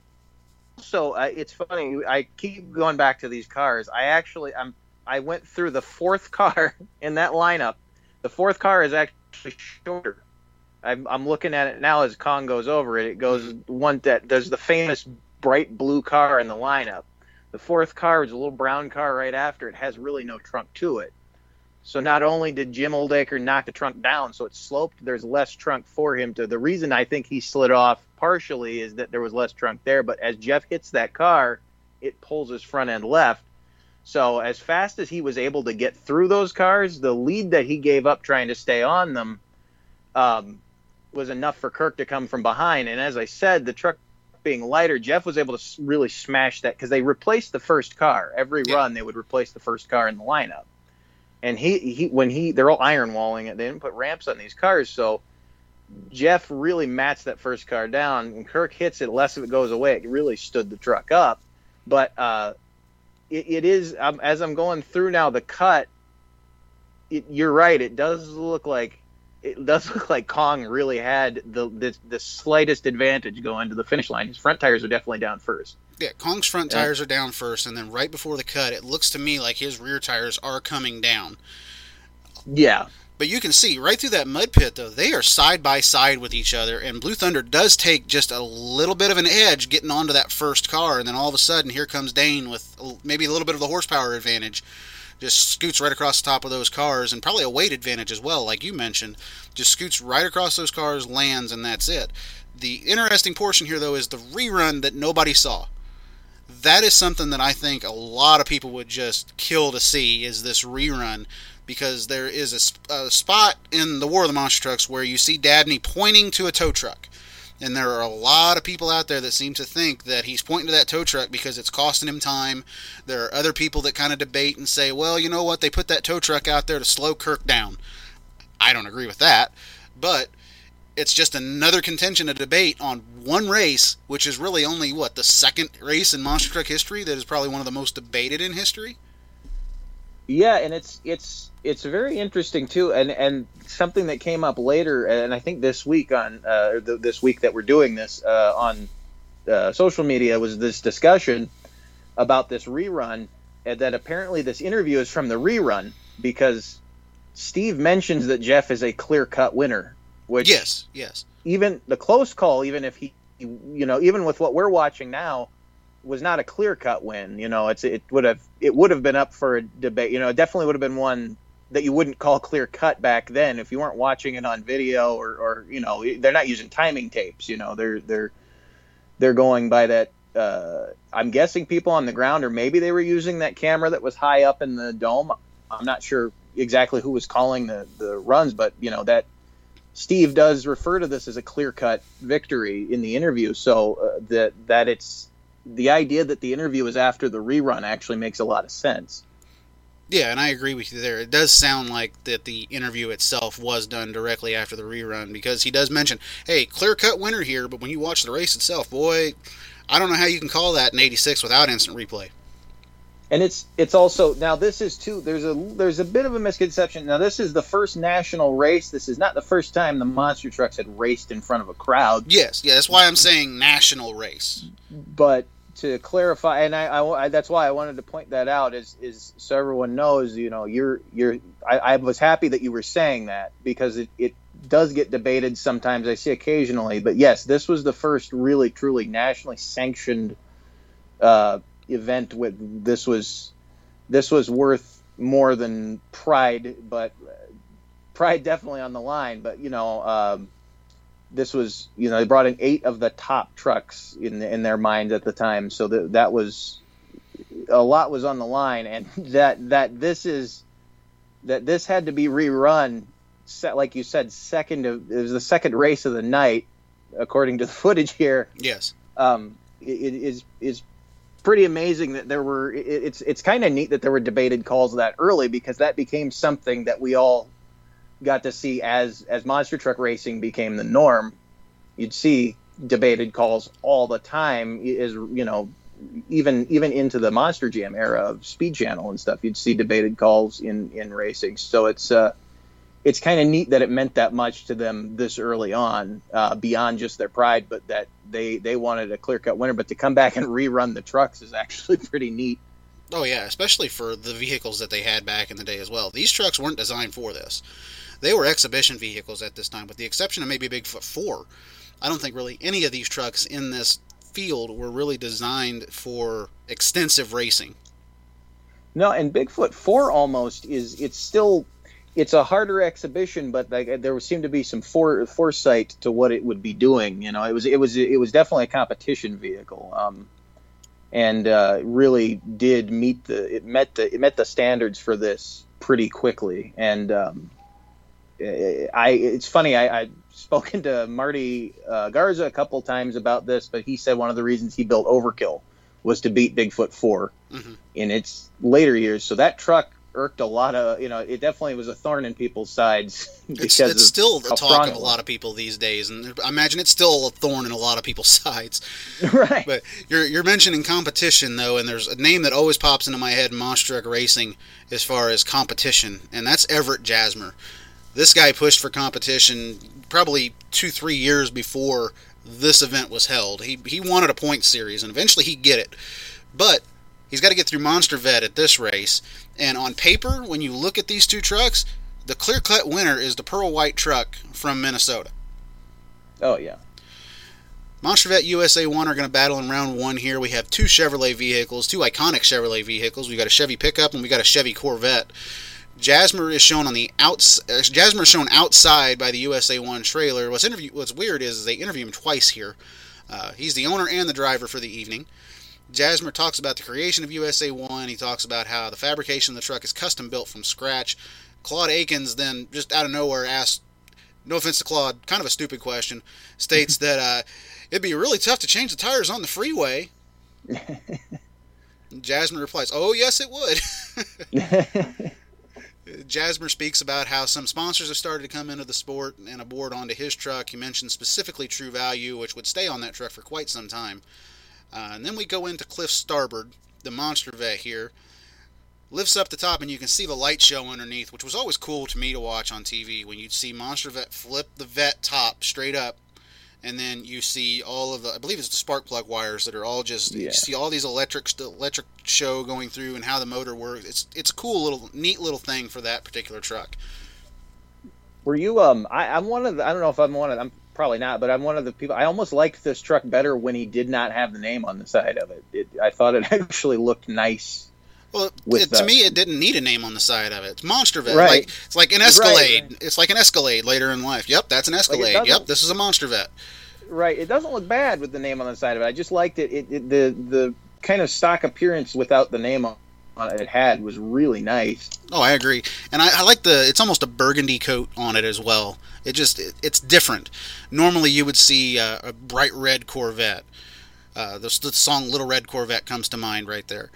S2: also uh, it's funny i keep going back to these cars. I actually i'm i went through the fourth *laughs* car in that lineup. The fourth car is actually shorter. I'm, I'm looking at it now as kong goes over it it goes one that there's the famous bright blue car in the lineup the fourth car is a little brown car right after it has really no trunk to it so not only did Jim Oldacre knock the trunk down, so it's sloped, there's less trunk for him to. The reason I think he slid off partially is that there was less trunk there, but as Jeff hits that car, it pulls his front end left. So as fast as he was able to get through those cars, the lead that he gave up trying to stay on them um, was enough for Kirk to come from behind. And as I said, the truck being lighter, Jeff was able to really smash that because they replaced the first car every
S1: Yeah.
S2: run. They would replace the first car in the lineup and he, he when he they're all iron walling it they didn't put ramps on these cars so jeff really mats that first car down when kirk hits it less of it goes away it really stood the truck up but uh it, it is um, as i'm going through now the cut it, you're right it does look like it does look *laughs* like kong really had the, the the slightest advantage going to the finish line his front tires are definitely down first
S1: Yeah, Kong's front
S2: Yeah.
S1: tires are down first, and then right before the cut, it looks to me like his rear tires are coming down.
S2: yeah
S1: But you can see right through that mud pit, though, they are side by side with each other, and Blue Thunder does take just a little bit of an edge getting onto that first car, and then all of a sudden, here comes Dane with maybe a little bit of the horsepower advantage. Just scoots right across the top of those cars, and probably a weight advantage as well, like you mentioned. Just scoots right across those cars, lands, and that's it. The interesting portion here, though, is the rerun that nobody saw that is something that I think a lot of people would just kill to see is this rerun because there is a, a spot in the War of the Monster Trucks where you see Dabney pointing to a tow truck. And there are a lot of people out there that seem to think that he's pointing to that tow truck because it's costing him time. There are other people that kind of debate and say, well, you know what? They put that tow truck out there to slow Kirk down. I don't agree with that. But it's just another contention, a debate on one race, which is really only what the second race in monster truck history that is probably one of the most debated in history.
S2: Yeah, and it's it's it's very interesting too, and and something that came up later, and I think this week on uh, th- this week that we're doing this uh, on uh, social media was this discussion about this rerun, and that apparently this interview is from the rerun because Steve mentions that Jeff is a clear cut winner, which
S1: Yes, yes.
S2: even the close call, even if he, you know, even with what we're watching now, was not a clear cut win. You know, it's it would have it would have been up for a debate. You know, it definitely would have been one that you wouldn't call clear cut back then if you weren't watching it on video or, or you know they're not using timing tapes. You know, they're they're they're going by that. Uh, I'm guessing people on the ground, or maybe they were using that camera that was high up in the dome. I'm not sure exactly who was calling the the runs, but you know that Steve does refer to this as a clear cut victory in the interview. So uh, that that it's the idea that the interview is after the rerun actually makes a lot of sense.
S1: Yeah, and I agree with you there. It does sound like that the interview itself was done directly after the rerun because he does mention, "Hey, clear cut winner here," but when you watch the race itself, boy, I don't know how you can call that in '86 without instant replay.
S2: And it's it's also now this is too there's a there's a bit of a misconception. Now this is the first national race. This is not the first time the monster trucks had raced in front of a crowd.
S1: Yes yeah that's why i'm saying national race.
S2: But to clarify and I, I, I that's why i wanted to point that out is is so everyone knows you know you're you're i, I was happy that you were saying that because it, it does get debated sometimes i see occasionally but yes this was the first really truly nationally sanctioned uh, event with this was this was worth more than pride, but pride definitely on the line. But you know, um, this was you know they brought in eight of the top trucks in in their mind at the time, so that that was a lot was on the line, and *laughs* that that this is that this had to be rerun. Set like you said, second of it was the second race of the night, according to the *laughs* footage here.
S1: Yes.
S2: Um, it is is pretty amazing that there were it's it's kind of neat that there were debated calls that early because that became something that we all got to see as as monster truck racing became the norm you'd see debated calls all the time is you know even even into the monster jam era of speed channel and stuff you'd see debated calls in in racing so it's uh it's kind of neat that it meant that much to them this early on, uh, beyond just their pride, but that they they wanted a clear cut winner. But to come back and rerun the trucks is actually *laughs* pretty neat.
S1: Oh yeah, especially for the vehicles that they had back in the day as well. These trucks weren't designed for this. They were exhibition vehicles at this time, with the exception of maybe Bigfoot Four. I don't think really any of these trucks in this field were really designed for extensive racing.
S2: No, and Bigfoot Four almost is. It's still it's a harder exhibition, but there seemed to be some fore, foresight to what it would be doing. You know, it was it was it was definitely a competition vehicle, um, and uh, really did meet the it met the it met the standards for this pretty quickly. And um, I it's funny I, I spoken to Marty uh, Garza a couple times about this, but he said one of the reasons he built Overkill was to beat Bigfoot 4 mm-hmm. in its later years. So that truck irked a lot of you know it definitely was a thorn in people's sides *laughs*
S1: it's, it's still the talk of a lot of people these days and i imagine it's still a thorn in a lot of people's *laughs* sides *laughs*
S2: right
S1: but you're, you're mentioning competition though and there's a name that always pops into my head monster truck racing as far as competition and that's everett jasmer this guy pushed for competition probably two three years before this event was held he, he wanted a point series and eventually he'd get it but He's got to get through Monster Vette at this race. And on paper, when you look at these two trucks, the clear cut winner is the Pearl White truck from Minnesota.
S2: Oh, yeah.
S1: Monster Vette USA 1 are going to battle in round one here. We have two Chevrolet vehicles, two iconic Chevrolet vehicles. We've got a Chevy pickup and we got a Chevy Corvette. Jasmer is shown on the outs. Uh, Jasmer is shown outside by the USA One trailer. What's interview? What's weird is they interview him twice here. Uh, he's the owner and the driver for the evening. Jasmer talks about the creation of USA 1. He talks about how the fabrication of the truck is custom built from scratch. Claude Akins then, just out of nowhere, asks, no offense to Claude, kind of a stupid question, states *laughs* that uh, it'd be really tough to change the tires on the freeway. *laughs* Jasmer replies, Oh, yes, it would. *laughs* Jasmer speaks about how some sponsors have started to come into the sport and aboard onto his truck. He mentions specifically True Value, which would stay on that truck for quite some time. Uh, and then we go into Cliff Starbird, the monster vette here. Lifts up the top and you can see the light show underneath, which was always cool to me to watch on TV when you'd see Monster Vette flip the vet top straight up and then you see all of the I believe it's the spark plug wires that are all just yeah. you see all these electric the electric show going through and how the motor works. It's it's a cool little neat little thing for that particular truck.
S2: Were you um I, I'm one of the I don't know if I'm one of I'm probably not, but I'm one of the people. I almost liked this truck better when he did not have the name on the side of it. it I thought it *laughs* actually looked nice.
S1: Well, it, to me, it didn't need a name on the side of it. It's Monster Vette.
S2: Right.
S1: Like it's like an Escalade.
S2: right.
S1: It's like an Escalade later in life. Yep, that's an Escalade.
S2: doesn't-
S1: yep, this is a Monster Vette.
S2: Right. It doesn't look bad with the name on the side of it. I just liked it. It, it the the kind of stock appearance without the name on it had was really nice.
S1: Oh, I agree, and I, I like the. It's almost a burgundy coat on it as well. It just it, it's different. Normally, you would see uh, a bright red Corvette. Uh, the, the song "Little Red Corvette" comes to mind right there.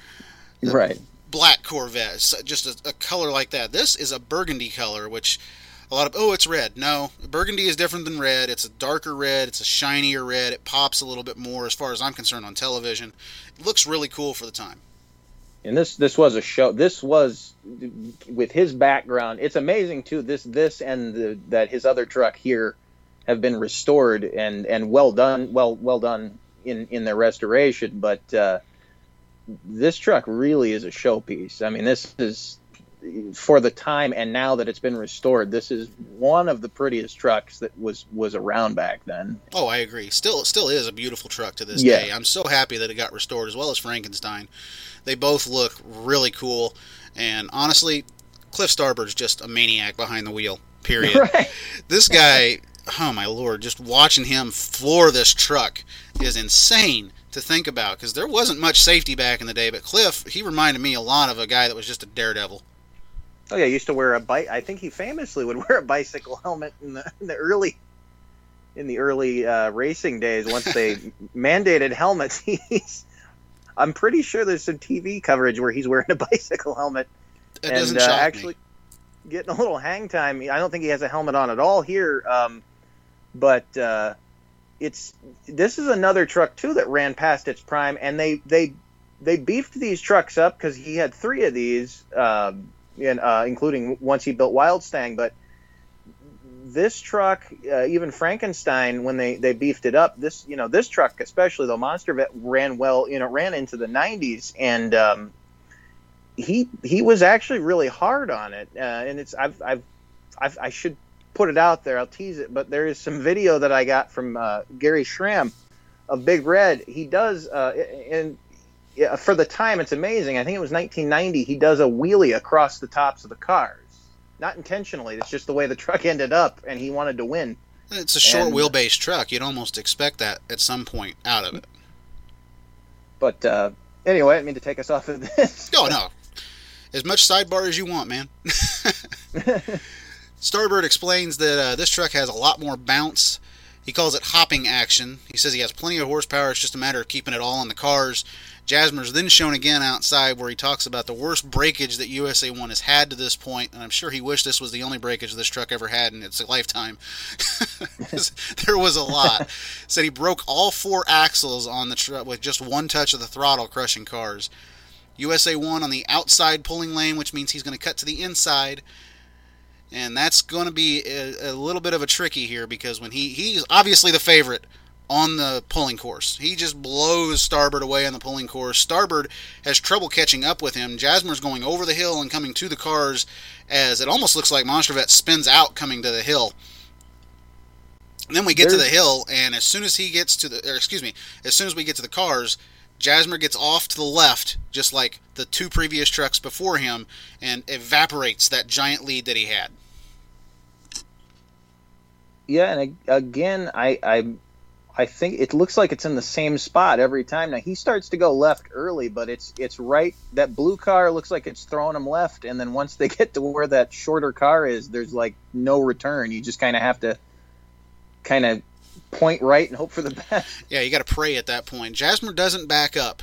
S2: Right.
S1: Black Corvette, just a, a color like that. This is a burgundy color, which a lot of oh, it's red. No, burgundy is different than red. It's a darker red. It's a shinier red. It pops a little bit more, as far as I'm concerned, on television. It looks really cool for the time.
S2: and this this was a show this was with his background it's amazing too this this and the, that his other truck here have been restored and and well done well well done in in their restoration but uh this truck really is a showpiece i mean this is for the time and now that it's been restored this is one of the prettiest trucks that was was around back then
S1: Oh, I agree. Still, still is a beautiful truck to this
S2: Yeah.
S1: day. I'm so happy that it got restored as well as Frankenstein. They both look really cool, and honestly, Cliff Starbird's just a maniac behind the wheel. Period. *laughs*
S2: right
S1: This guy, oh my lord, just watching him floor this truck is insane to think about because there wasn't much safety back in the day. But Cliff, he reminded me a lot of a guy that was just a daredevil.
S2: Oh yeah, he used to wear a bike. I think he famously would *laughs* wear a bicycle helmet in the, in the early in the early uh, racing days. Once they *laughs* mandated helmets, *laughs* he's. I'm pretty sure there's some TV coverage where he's wearing a bicycle helmet
S1: It
S2: and
S1: doesn't
S2: uh, actually
S1: me.
S2: getting a little hang time. I don't think he has a helmet on at all here, um, but uh, it's this is another truck too that ran past its prime, and they they they beefed these trucks up because he had three of these, um, and uh, including once he built Wildstang, but. This truck, uh, even Frankenstein, when they, they beefed it up, this you know this truck especially the Monster Vette ran well, you know ran into the 90s, and um, he he was actually really hard on it, uh, and it's I've I've I should put it out there. I'll tease it, but there is some video that I got from uh, Gary Schramm of Big Red. He does, uh, and yeah, for the time, it's amazing. I think it was 1990. He does a wheelie across the tops of the cars, not intentionally. It's just the way the truck *laughs* ended up, and he wanted to win.
S1: It's a short
S2: and-
S1: wheelbase truck. You'd almost expect that at some point out of it.
S2: But uh, anyway, I didn't mean to take us off of this.
S1: Oh no, as much sidebar as you want, man. *laughs* *laughs* Starbird explains that uh, this truck has a lot more bounce. He calls it hopping action. He says he has plenty of horsepower. It's just a matter of keeping it all in the cars. Jasmer's then shown again outside where he talks about the worst breakage that USA 1 has had to this point, and I'm sure he wished this was the only breakage this truck ever had in its *laughs* lifetime. *laughs* there was a lot. *laughs* Said he broke all four axles on the truck with just one touch of the throttle, crushing cars. USA 1 on the outside pulling lane, which means he's going to cut to the inside. And that's going to be a, a little bit of a tricky here because when he he's obviously the favorite on the pulling course. He just blows Starbird away on the pulling course. Starbird has trouble catching up with him. Jasmer's going over the hill and coming to the cars as it almost looks like Monster Vette spins out coming to the hill. And then we get to the hill, and as soon as he gets to the, or excuse me, as soon as we get to the cars, Jasmer gets off to the left, just like the two previous trucks before him, and evaporates that giant lead that he had.
S2: Yeah, and again, I, I, I think it looks like it's in the same spot every time. Now he starts to go left early, but it's it's right. That blue car looks like it's throwing him left, and then once they *laughs* get to where that shorter car is, there's like no return. You just kind of have to, kind of point right and hope for the *laughs* best.
S1: Yeah, you got to pray at that point. Jasmer doesn't back up,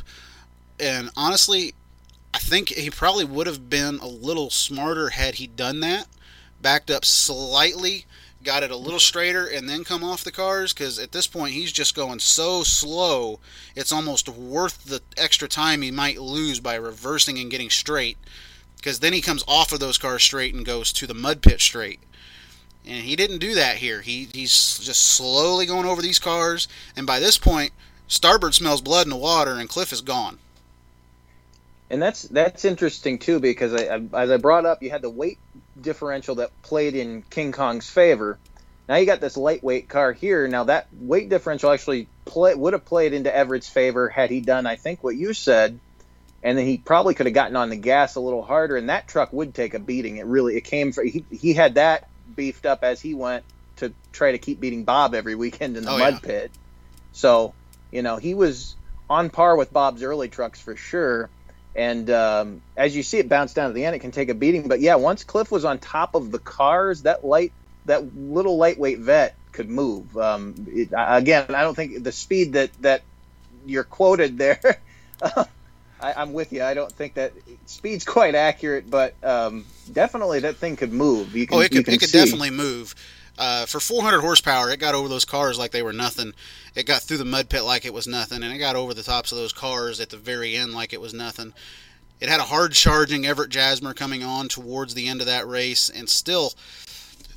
S1: and honestly, I think he probably would have been a little smarter had he done that. Backed up slightly, got it a little straighter, and then come off the cars. Because at this point, he's just going so slow, it's almost worth the extra time he might lose by reversing and getting straight. Because then he comes off of those cars straight and goes to the mud pit straight. And he didn't do that here. He he's just slowly going over these cars, and by this point, Starbird smells blood in the water, and Cliff is gone.
S2: And that's that's interesting too because I, I, as I brought up, you had to weight differential that played in King Kong's favor. Now you got this lightweight car here. Now that weight differential actually play, would have played into Everett's favor had he done, I think, what you said, and then he probably could have gotten on the gas a little harder, and that truck would take a beating. It really it came for he he had that beefed up as he went to try to keep beating Bob every weekend in the
S1: Oh,
S2: mud
S1: yeah.
S2: pit. So you know he was on par with Bob's early trucks for sure. And um, as you see it bounce down to the end, it can take a beating. But yeah, once Cliff was on top of the cars, that light, that little lightweight vet could move. Um, it, again, I don't think the speed that that you're quoted there. *laughs* I, I'm with you. I don't think that speed's quite accurate, but um, definitely that thing could move. You can,
S1: Oh, it
S2: you
S1: could,
S2: can
S1: it could definitely move. Uh, for 400 horsepower, it got over those cars like they were nothing. It got through the mud pit like it was nothing, and it got over the tops of those cars at the very end like it was nothing. It had a hard charging Everett Jasmer coming on towards the end of that race, and still,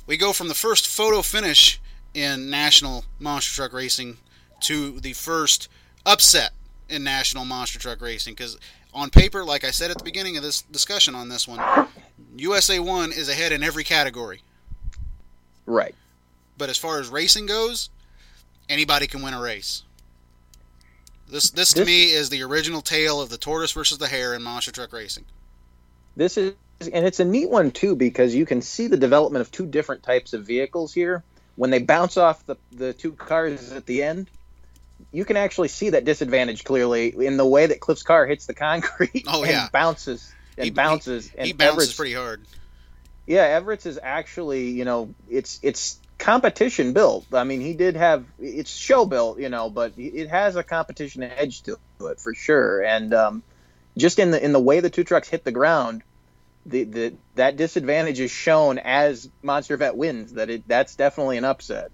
S1: we go from the first photo finish in national monster truck racing to the first upset in national monster truck racing. Because on paper, like I said at the beginning of this discussion on this one, USA 1 is ahead in every category.
S2: Right.
S1: But as far as racing goes, anybody can win a race. This this to
S2: This-
S1: me is the original tale of the tortoise versus the hare in monster truck racing.
S2: This is, and it's a neat one too because you can see the development of two different types of vehicles here. When they bounce off the the two cars at the end, you can actually see that disadvantage clearly in the way that Cliff's car hits the *laughs* concrete
S1: Oh,
S2: and
S1: yeah.
S2: bounces and
S1: He-
S2: bounces. and
S1: he bounces
S2: Everett's-
S1: pretty hard.
S2: Yeah, Everett's is actually, you know, it's it's competition built. I mean, he did have it's show built, you know, but it has a competition edge to it for sure. And um, just in the in the way the two trucks hit the ground, the, the that disadvantage is shown as Monster Vette wins. That it that's definitely an upset.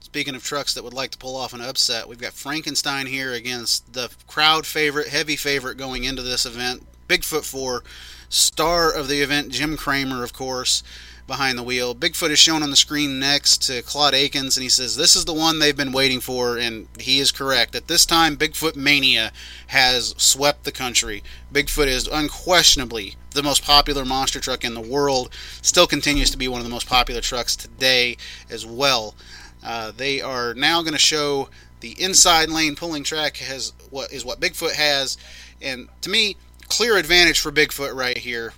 S1: Speaking of trucks that would like to pull off an upset, we've got Frankenstein here against the crowd favorite, heavy favorite going into this event, Bigfoot 4, star of the event, Jim Kramer, of course, behind the wheel. Bigfoot is shown on the screen next to Claude Akins, and he says, This is the one they've been waiting for, and he is correct. At this time, Bigfoot Mania has swept the country. Bigfoot is unquestionably the most popular monster truck in the world, still continues to be one of the most popular trucks today as well. Uh, they are now going to show the inside lane pulling track has what is what Bigfoot has, and to me, clear advantage for Bigfoot right here.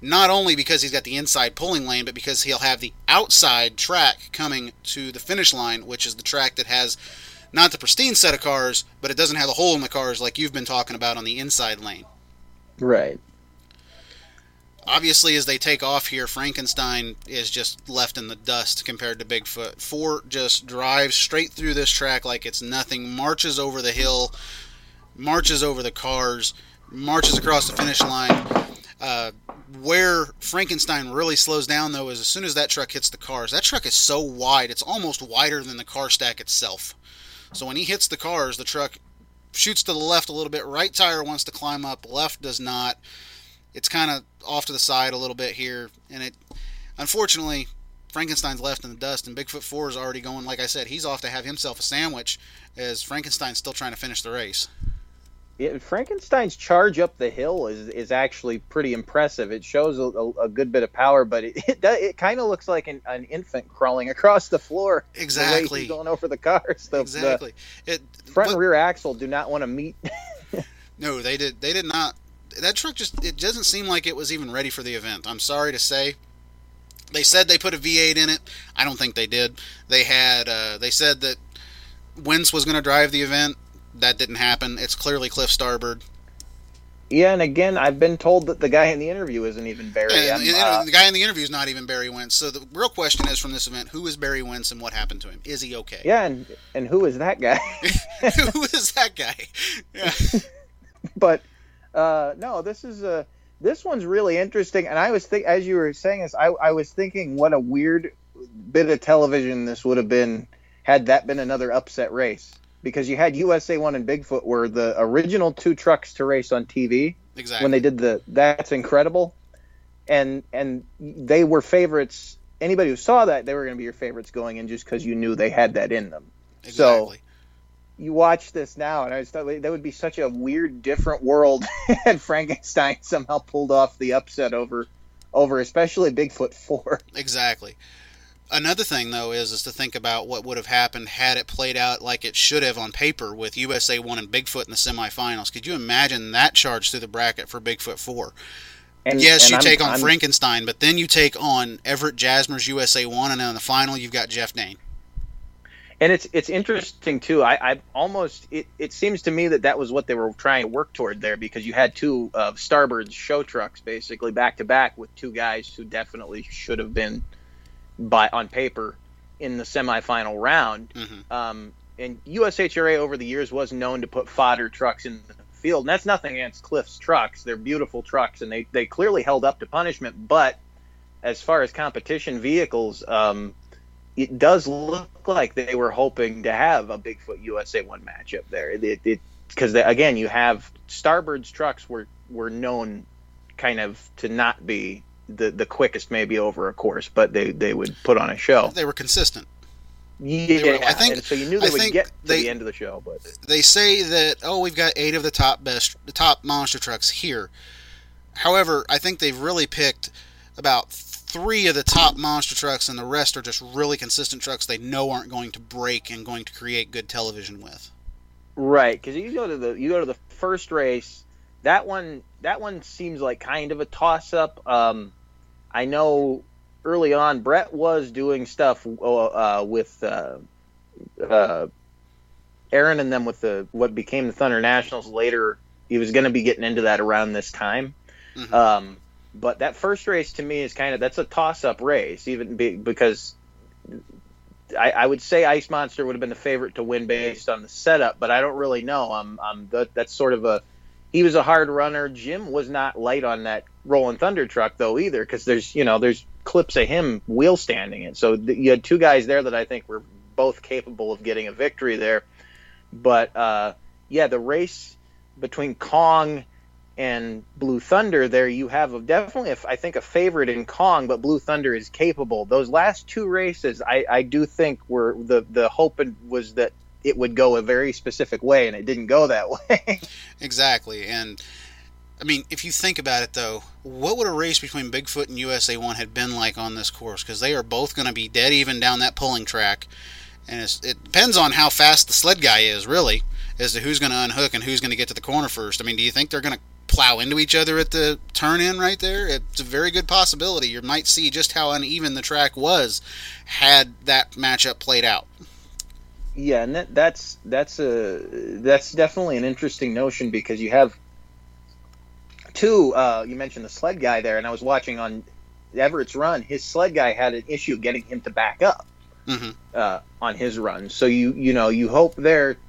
S1: Not only because he's got the inside pulling lane, but because he'll have the outside track coming to the finish line, which is the track that has not the pristine set of cars, but it doesn't have a hole in the cars like you've been talking about on the inside lane.
S2: Right.
S1: Obviously, as they take off here, Frankenstein is just left in the dust compared to Bigfoot. Fort just drives straight through this track like it's nothing, marches over the hill, marches over the cars, marches across the finish line. Uh, where Frankenstein really slows down, though, is as soon as that truck hits the cars. That truck is so wide, it's almost wider than the car stack itself. So when he hits the cars, the truck shoots to the left a little bit. Right tire wants to climb up, left does not it's kind of off to the side a little bit here, and it unfortunately Frankenstein's left in the dust, and Bigfoot Four is already going. Like I said, he's off to have himself a sandwich, as Frankenstein's still trying to finish the race.
S2: Yeah, Frankenstein's charge up the hill is, is actually pretty impressive. It shows a, a, a good bit of power, but it *laughs* it, does- it kind of looks like an, an infant crawling across the floor. The
S1: Exactly.
S2: he's going over the cars. The,
S1: exactly. It
S2: front
S1: but-
S2: and rear axle do not want to meet. *laughs*
S1: No, they did. They did not. That truck just. It doesn't seem like it was even ready for the event. I'm sorry to say. They said they put a V8 in it. I don't think they did. They had. Uh, they said that Wentz was going to drive the event. That didn't happen. It's clearly Cliff Starbird.
S2: yeah, and again, I've been told that the guy in the interview isn't even Barry.
S1: And, and
S2: uh,
S1: the guy in the interview is not even Barry Wentz. So the real question is from this event: Who is Barry Wentz and what happened to him? Is he okay?
S2: yeah, and and who is that guy? *laughs*
S1: Who is that guy? Yeah. *laughs*
S2: but uh, no, this is a this one's really interesting. And I was think as you were saying this, I, I was thinking what a weird bit of television this would have been had that been another upset race because you had USA One and Bigfoot were the original two trucks to race on TV
S1: Exactly.
S2: when they did the that's incredible, and and they were favorites. Anybody who saw that, they were going to be your favorites going in just because you knew they had that in them. so-
S1: exactly.
S2: you watch this now, and I just thought that would be such a weird, different world *laughs* had Frankenstein somehow pulled off the upset over, over especially Bigfoot Four.
S1: Exactly. Another thing, though, is is to think about what would have happened had it played out like it should have on paper with USA One and Bigfoot in the semifinals. Could you imagine that charge through the bracket for Bigfoot Four?
S2: And,
S1: yes,
S2: and
S1: you
S2: I'm-
S1: take on
S2: I'm-
S1: Frankenstein, but then you take on Everett Jasmer's USA One, and then in the final you've got Jeff Dane.
S2: And it's it's interesting too. I, I almost it, it seems to me that that was what they were trying to work toward there because you had two of Starbird's show trucks basically back to back with two guys who definitely should have been by on paper in the semifinal round.
S1: hmm
S2: Um, and USHRA over the years was known to put fodder trucks in the field, and that's nothing against Cliff's trucks. They're beautiful trucks, and they, they clearly held up to punishment. But as far as competition vehicles, um, it does look like they were hoping to have a Bigfoot USA one matchup there. It because again, you have Starbird's trucks were were known kind of to not be the the quickest maybe over a course, but they they would put on a show.
S1: They were consistent.
S2: Yeah,
S1: were- I think-
S2: and so you knew
S1: I
S2: they would get to
S1: they-
S2: the end of the show, but
S1: they say that oh we've got eight of the top best the top monster trucks here however i think they've really picked about three of the top monster trucks and the rest are just really consistent trucks they know aren't going to break and going to create good television with
S2: Right, because you go to the you go to the first race. That one that one seems like kind of a toss up. Um, I know early on Brett was doing stuff uh, with uh, uh, Aaron and them with the what became the Thunder Nationals. Later, he was going to be getting into that around this time.
S1: Mhm.
S2: Um, but that first race to me is kind of that's a toss up race, even be, because I, I would say Ice Monster would have been the favorite to win based on the setup, but I don't really know. I'm, I'm that, that's sort of a he was a hard runner. Jim was not light on that Rolling Thunder truck though either, because there's you know there's clips of him wheel standing it. So th- you had two guys there that I think were both capable of getting a victory there. But uh, yeah, the race between Kong and Blue Thunder, there you have a, definitely, a, I think, a favorite in Kong, but Blue Thunder is capable. Those last two races, I, I do think were the the hope was that it would go a very specific way, and it didn't go that *laughs* way.
S1: exactly and i mean if you think about it though what would a race between bigfoot and usa 1 had been like on this course? Because they are both going to be dead even down that pulling track and it depends on how fast the sled guy is really as to who's going to unhook and who's going to get to the corner first. I mean do you think they're going to plow into each other at the turn in right there? It's a very good possibility. You might see just how uneven the track was had that matchup played out
S2: yeah, and that, that's that's a that's definitely an interesting notion because you have two. Uh, you mentioned the sled guy there, and I was watching on Everett's run. His sled guy had an issue getting him to back up.
S1: hmm
S2: uh, on his run. So you you know you hope there.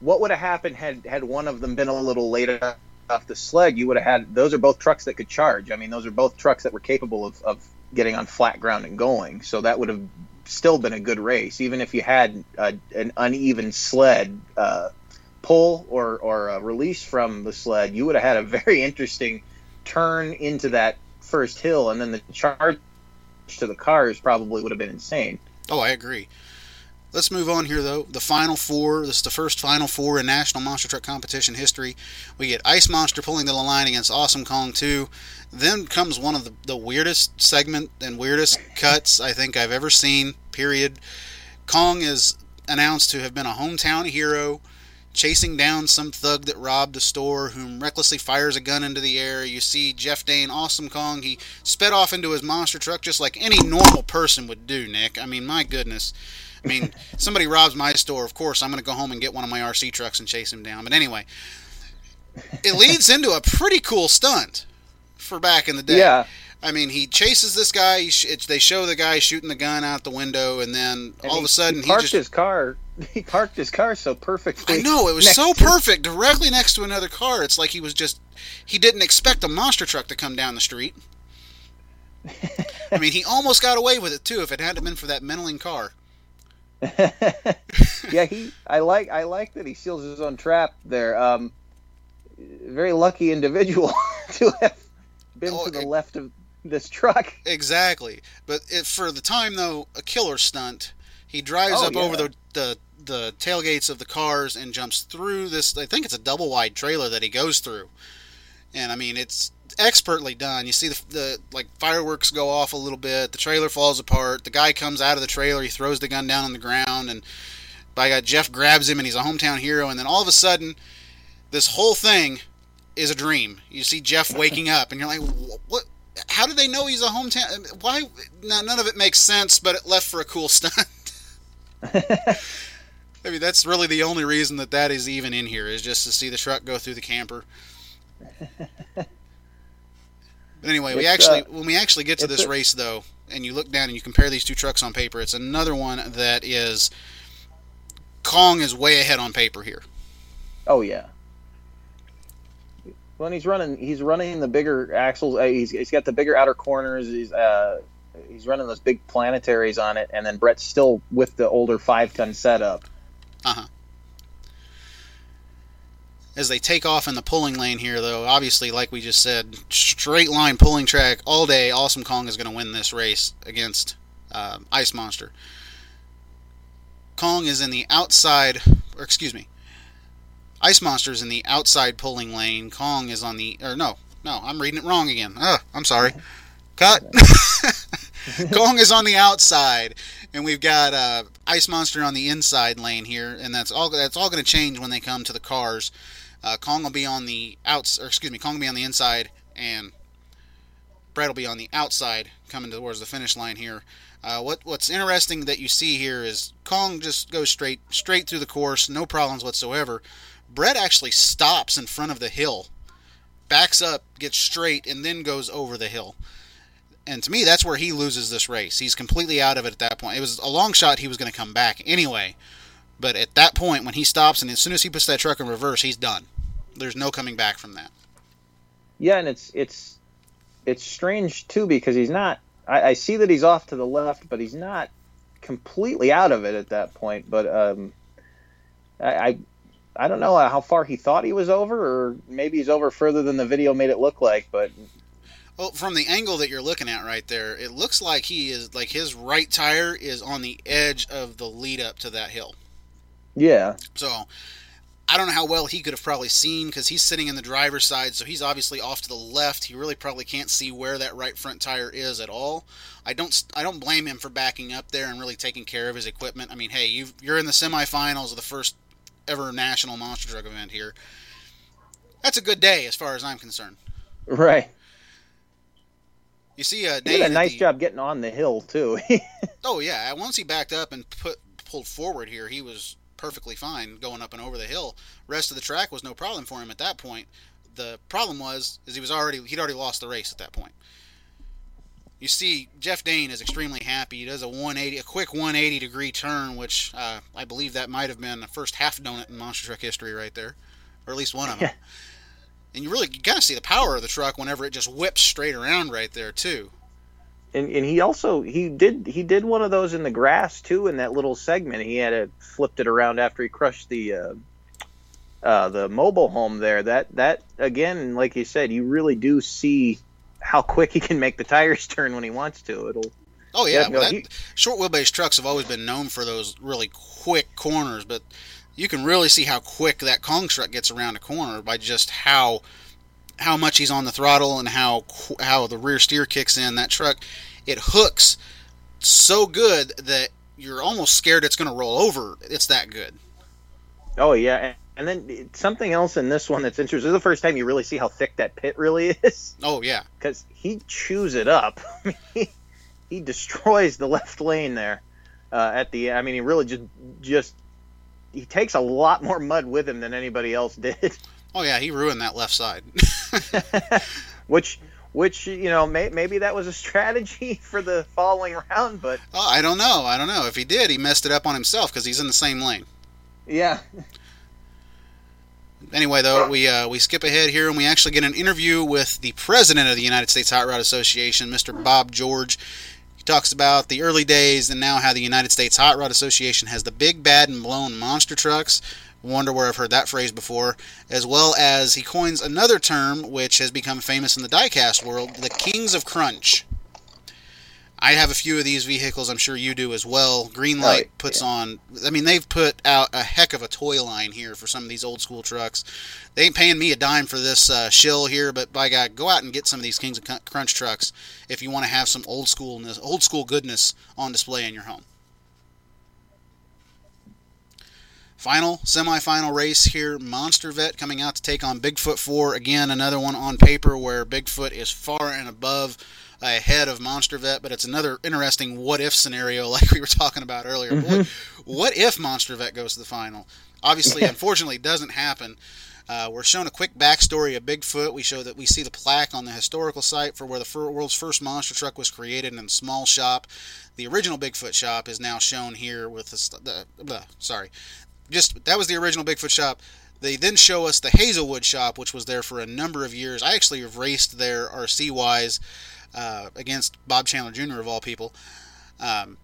S2: What would have happened had had one of them been a little later off the sled? You would have had those are both trucks that could charge. I mean, those are both trucks that were capable of, of getting on flat ground and going. So that would have still been a good race, even if you had a, an uneven sled uh, pull or or release from the sled. You would have had a very interesting turn into that first hill, and then the charge to the cars probably would have been insane.
S1: Oh, I agree. Let's move on here, though. The final four. This is the first final four in National Monster Truck Competition history. We get Ice Monster pulling the line against Awesome Kong 2. Then comes one of the, the weirdest segment and weirdest cuts I think I've ever seen, period. Kong is announced to have been a hometown hero, chasing down some thug that robbed a store, whom recklessly fires a gun into the air. You see Jeff Dane, Awesome Kong. He sped off into his monster truck just like any normal person would do, Nick. I mean, my goodness. I mean, *laughs* somebody robs my store, of course, I'm going to go home and get one of my RC trucks and chase him down. But anyway, it leads into a pretty cool stunt for back in the day.
S2: Yeah.
S1: I mean, he chases this guy. He sh- it's, they show the guy shooting the gun out the window, and then
S2: And
S1: all
S2: he-
S1: of a sudden
S2: he
S1: he,
S2: parked
S1: just.
S2: his car. *laughs* He parked his car so perfectly.
S1: I know it was so
S2: to-
S1: perfect, directly next to another car. It's like he was just. He didn't expect a monster truck to come down the street. I mean, he almost got away with it too if it hadn't been for that meddling car. *laughs*
S2: yeah, he. I like. I like that he seals his own trap there. Um, very lucky individual *laughs* to have been
S1: Oh,
S2: to the
S1: it-
S2: left of this truck.
S1: Exactly, but it, for the time though, a killer stunt. He drives
S2: Oh,
S1: up over the, the the tailgates of the cars and jumps through this. I think it's a double wide trailer that he goes through, and I mean it's expertly done. You see the, the like fireworks go off a little bit. The trailer falls apart. The guy comes out of the trailer. He throws the gun down on the ground, and by God, Jeff grabs him, and he's a hometown hero. And then all of a sudden, this whole thing is a dream. You see Jeff waking up, and you're like, what? How do they know he's a hometown? Why? Now, none of it makes sense, but it left for a cool *laughs* stunt. *laughs* I mean, that's really the only reason that that is even in here is just to see the truck go through the camper. *laughs* But anyway, we actually
S2: uh,
S1: when we actually get to this
S2: a-
S1: race though, and you look down and you compare these two trucks on paper, it's another one that is Kong is way ahead on paper here.
S2: Oh yeah. Well, and he's running. He's running the bigger axles. Uh, he's, he's got the bigger outer corners. He's uh, he's running those big planetaries on it, and then Brett's still with the older five ton setup. Uh huh.
S1: As they take off in the pulling lane here, though, obviously, like we just said, straight line pulling track all day. Awesome Kong is going to win this race against uh, Ice Monster. Kong is in the outside, or excuse me, Ice Monster is in the outside pulling lane. Kong is on the, or no, no, I'm reading it wrong again. Oh, I'm sorry. Cut. *laughs* Kong is on the outside, and we've got uh, Ice Monster on the inside lane here, and that's all. That's all going to change when they come to the cars. Uh, Kong will be on the outs, or excuse me, Kong will be on the inside, and Brett will be on the outside, coming towards the finish line here. Uh, what What's interesting that you see here is Kong just goes straight straight through the course, no problems whatsoever. Brett actually stops in front of the hill, backs up, gets straight, and then goes over the hill. And to me, that's where he loses this race. He's completely out of it at that point. It was a long shot; he was going to come back anyway. But at that point, when he stops, and as soon as he puts that truck in reverse, he's done. There's no coming back from that.
S2: Yeah, and it's it's it's strange too because he's not. I, I see that he's off to the left, but he's not completely out of it at that point. But um, I, I don't know uh, how far he thought he was over, or maybe he's over further than the video made it look like. But
S1: Well, from the angle that you're looking at right there, it looks like he is like his right tire is on the edge of the lead up to that hill.
S2: yeah,
S1: So I don't know how well he could have probably seen because he's sitting in the driver's side, so he's obviously off to the left. He really probably can't see where that right front tire is at all. I don't I don't blame him for backing up there and really taking care of his equipment. I mean, hey, you you're in the semifinals of the first ever national monster truck event here. That's a good day as far as I'm concerned.
S2: right.
S1: You see, uh,
S2: He did a nice
S1: the-
S2: job getting on the hill too. *laughs*
S1: Oh yeah, once he backed up and put pulled forward here, he was perfectly fine going up and over the hill. Rest of the track was no problem for him at that point. The problem was is he was already he'd already lost the race at that point. You see, Jeff Dane is extremely happy. He does a 180, a quick 180 degree turn, which uh, I believe that might have been the first half donut in monster truck history right there, or at least one of them. *laughs* And you really you kind of see the power of the truck whenever it just whips straight around right there too.
S2: and, and he also he did he did one of those in the grass too in that little segment. He had it flipped it around after he crushed the uh, uh, the mobile home there. That that again, like you said, you really do see how quick he can make the tires *laughs* turn when he wants to. It'll
S1: Oh yeah, well, that, short wheelbase trucks have always been known for those really quick corners, but you can really see how quick that Kong truck gets around a corner by just how how much he's on the throttle and how how the rear steer kicks in. That truck it hooks so good that you're almost scared it's going to roll over. It's that good.
S2: oh yeah. And, then something else in this one that's interesting. This is the first time you really see how thick that pit really *laughs* is.
S1: Oh yeah,
S2: because he chews it up. *laughs* he, he destroys the left lane there uh, at the. I mean, he really just just he takes a lot more mud with him than anybody else did. *laughs*
S1: oh yeah, he ruined that left side.
S2: which which you know may, maybe that was a strategy for the following round, but
S1: oh, I don't know. I don't know if he did. He messed it up on himself because he's in the same lane.
S2: yeah,
S1: Anyway, though, we uh, we skip ahead here and we actually get an interview with the president of the United States Hot Rod Association, Mr. Bob George. He talks about the early days and now how the United States Hot Rod Association has the big, bad, and blown monster trucks. Wonder where I've heard that phrase before. As well as he coins another term which has become famous in the diecast world, the Kings of Crunch. I have a few of these vehicles. I'm sure you do as well. Greenlight
S2: Right,
S1: puts
S2: yeah.
S1: on. I mean, they've put out a heck of a toy line here for some of these old school trucks. They ain't paying me a dime for this uh, shill here, but by God, go out and get some of these Kings of Crunch trucks if you want to have some old schoolness, old school goodness on display in your home. Final semifinal race here. Monster Vette coming out to take on Bigfoot 4. Again, another one on paper where Bigfoot is far and above ahead of Monster Vette, but it's another interesting what if scenario *laughs* like we were talking about earlier. Boy, what if Monster Vette goes to the final? Obviously, unfortunately, it doesn't happen. Uh, we're shown a quick backstory of Bigfoot. We show that we see the plaque on the historical site for where the fir- world's first monster truck was created in a small shop. The original Bigfoot shop is now shown here with the, st- the sorry, just that was the original Bigfoot shop. They then show us the Hazelwood shop, which was there for a number of years. I actually have raced there RC wise uh, against Bob Chandler Jr. of all people. Um,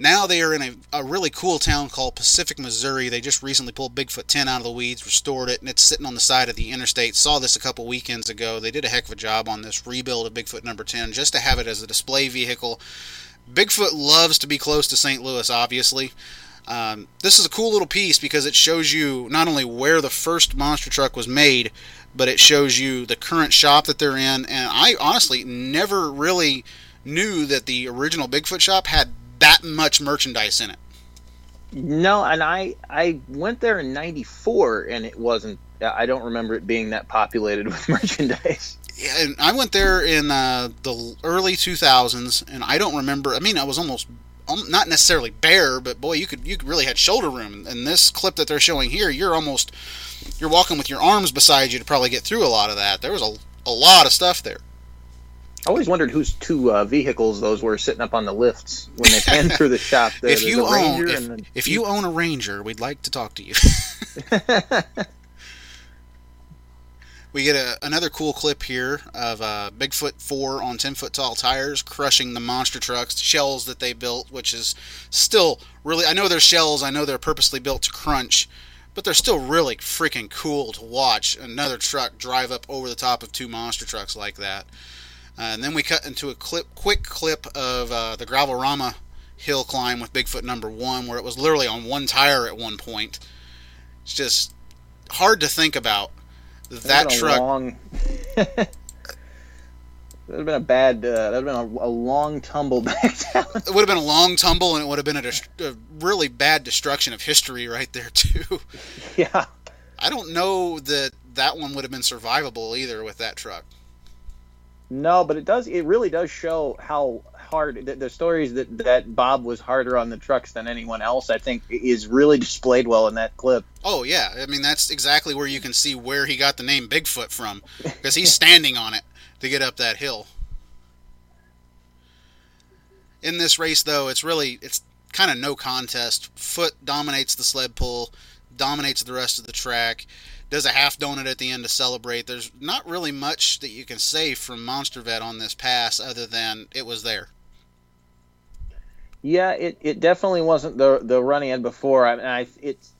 S1: now they are in a, a really cool town called Pacific, Missouri. They just recently pulled Bigfoot 10 out of the weeds, restored it, and it's sitting on the side of the interstate. Saw this a couple weekends ago. They did a heck of a job on this rebuild of Bigfoot number 10 just to have it as a display vehicle. Bigfoot loves to be close to St. Louis, obviously. Um, this is a cool little piece because it shows you not only where the first monster truck was made, but it shows you the current shop that they're in. And I honestly never really knew that the original Bigfoot shop had that much merchandise in it.
S2: No, and I I went there in '94, and it wasn't. I don't remember it being that populated with *laughs* merchandise.
S1: Yeah, and I went there in uh, the early 2000s, and I don't remember. I mean, I was almost um, not necessarily bare, but boy, you could you really had shoulder room. And this clip that they're showing here, you're almost you're walking with your arms beside you to probably get through a lot of that. There was a a lot of stuff there.
S2: I always wondered whose two uh, vehicles those were sitting up on the lifts when they panned through the shop. *laughs* The,
S1: if you own if, if you own a Ranger, we'd like to talk to you. *laughs* we get a, another cool clip here of uh, Bigfoot 4 on 10 foot tall tires crushing the monster trucks, shells that they built, which is still really. I know they're shells, I know they're purposely built to crunch, but they're still really freaking cool to watch another truck drive up over the top of two monster trucks like that. Uh, and then we cut into a clip, quick clip of uh, the Gravelrama hill climb with Bigfoot number one, where it was literally on one tire at one point. It's just hard to think about that
S2: a
S1: truck.
S2: Long... *laughs* that'd have been a bad. Uh, that'd have been a, a long tumble *laughs* back down.
S1: It would have been a long tumble, and it would have been a, dest- a really bad destruction of history right there *laughs* too.
S2: yeah.
S1: I don't know that that one would have been survivable either with that truck.
S2: No, but it does. It really does show how hard the, the stories that that Bob was harder on the trucks than anyone else. I think is really displayed well in that clip.
S1: Oh yeah, I mean that's exactly where you can see where he got the name Bigfoot from, because he's *laughs* standing on it to get up that hill. In this race, though, it's really it's kind of no contest. Foot dominates the sled pull, dominates the rest of the track, does a half donut at the end to celebrate. There's not really much that you can say from Monster Vette on this pass other than it was there.
S2: Yeah, it, it definitely wasn't the the run he had before. I, mean, I it's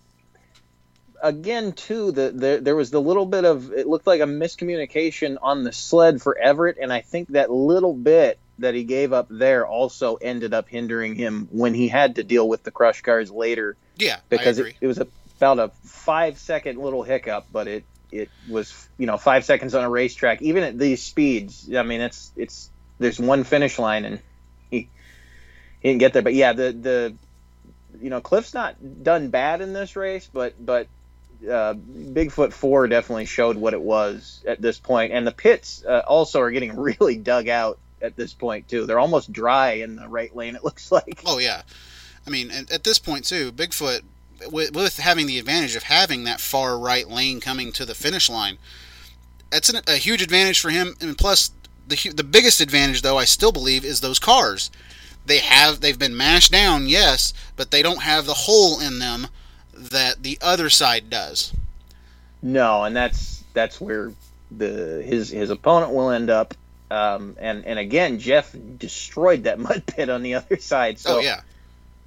S2: again too the, the there was the little bit of it looked like a miscommunication on the sled for Everett, and I think that little bit that he gave up there also ended up hindering him when he had to deal with the crush cars later
S1: Yeah,
S2: because it, it was a, about a five second little hiccup, but it it was you know five seconds on a racetrack even at these speeds. I mean it's it's there's one finish line and he he didn't get there. But yeah, the the you know Cliff's not done bad in this race, but but uh, Bigfoot Four definitely showed what it was at this point, and the pits uh, also are getting *laughs* really dug out at this point too. They're almost dry in the right lane. It looks like.
S1: Oh yeah, I mean at, this point too, Bigfoot with, with having the advantage of having that far right lane coming to the finish line, that's an, a huge advantage for him. And plus, the the biggest advantage though I still believe is those cars. They have they've been mashed down, yes, but they don't have the hole in them that the other side does.
S2: No, and that's that's where the his his opponent will end up. Um, and and again, Jeff destroyed that *laughs* mud pit on the other side. So
S1: oh yeah,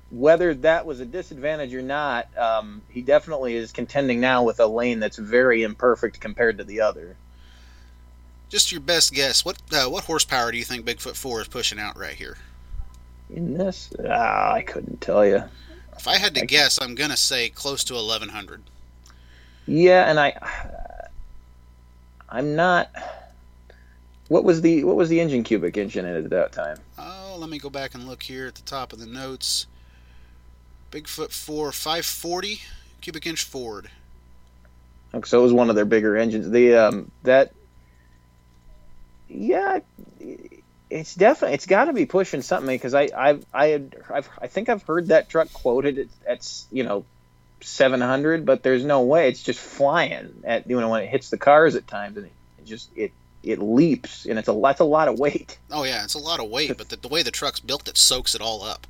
S2: whether that was a disadvantage or not, um, he definitely is contending now with a lane that's very imperfect compared to the other.
S1: just your best guess. What uh, what horsepower do you think Bigfoot Four is pushing out right here?
S2: In this, ah, I couldn't tell you.
S1: If I had to
S2: I-
S1: guess, I'm gonna say close to 1100.
S2: Yeah, and I, I'm not. What was the what was the engine cubic engine at that time?
S1: Oh, let me go back and look here at the top of the notes. Bigfoot 4 540 cubic inch Ford.
S2: Oh, So it was one of their bigger engines. The um that, yeah, it's definitely it's got to be pushing something because I I've I had I've, I think I've heard that truck quoted at, at you know. 700 but there's no way it's just flying at you know when it hits the cars at times and it, it just it it leaps and it's a that's a lot of weight
S1: Oh yeah, it's a lot of weight, but the, the way the truck's built, it soaks it all up.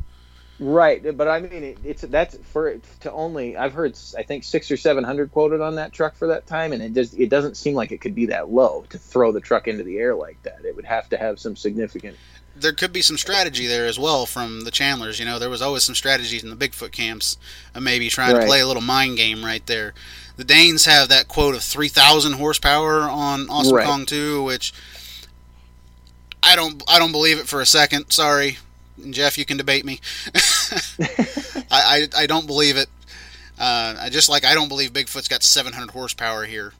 S2: Right, but I mean, it, it's that's for it to only. I've heard, I think six or seven hundred quoted on that truck for that time, and it just it doesn't seem like it could be that low to throw the truck into the air like that. It would have to have some significant.
S1: There could be some strategy there as well from the Chandlers. You know, there was always some strategies in the Bigfoot camps, of maybe trying
S2: Right.
S1: to play a little mind game right there. The Danes have that quote of 3,000 horsepower on Awesome
S2: Right.
S1: Kong 2, which I don't I don't believe it for a second. Sorry, And Jeff, you can debate me. *laughs* *laughs* I, I I don't believe it. Uh, I just like I don't believe Bigfoot's got 700 horsepower here.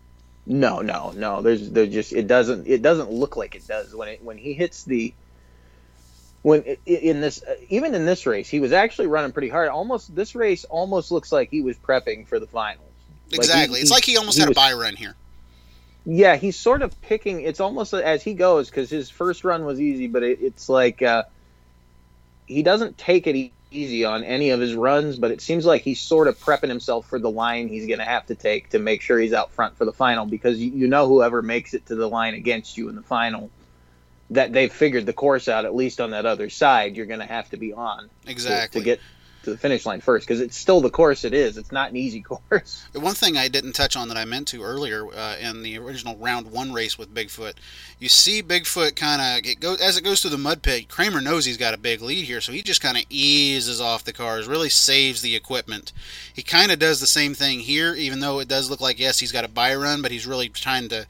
S2: No, no, no. There's there just it doesn't it doesn't look like it does when it when he hits the. When in this even in this race he was actually running pretty hard. Almost this race almost looks like he was prepping for the finals. Like, he-
S1: Exactly. it's
S2: he-
S1: like he almost
S2: he
S1: had a
S2: was-
S1: buy run here.
S2: Yeah, he's sort of picking. It's almost as he goes because his first run was easy, but it, it's like uh, he doesn't take it easy on any of his runs. But it seems like he's sort of prepping himself for the line he's going to have to take to make sure he's out front for the final because you, you know whoever makes it to the line against you in the final, that they've figured the course out at least on that other side. You're going to have to be on to-
S1: Exactly.
S2: to get to the finish line first because it's still the course it is. It's not an easy *laughs* course.
S1: One thing I didn't touch on that I meant to earlier uh, in the original round one race with Bigfoot, you see Bigfoot kind of it go as it goes through the mud pit. Kramer knows he's got a big lead here, so he just kind of eases off the cars, really saves the equipment. He kind of does the same thing here, even though it does look like yes he's got a buy run, but he's really trying to.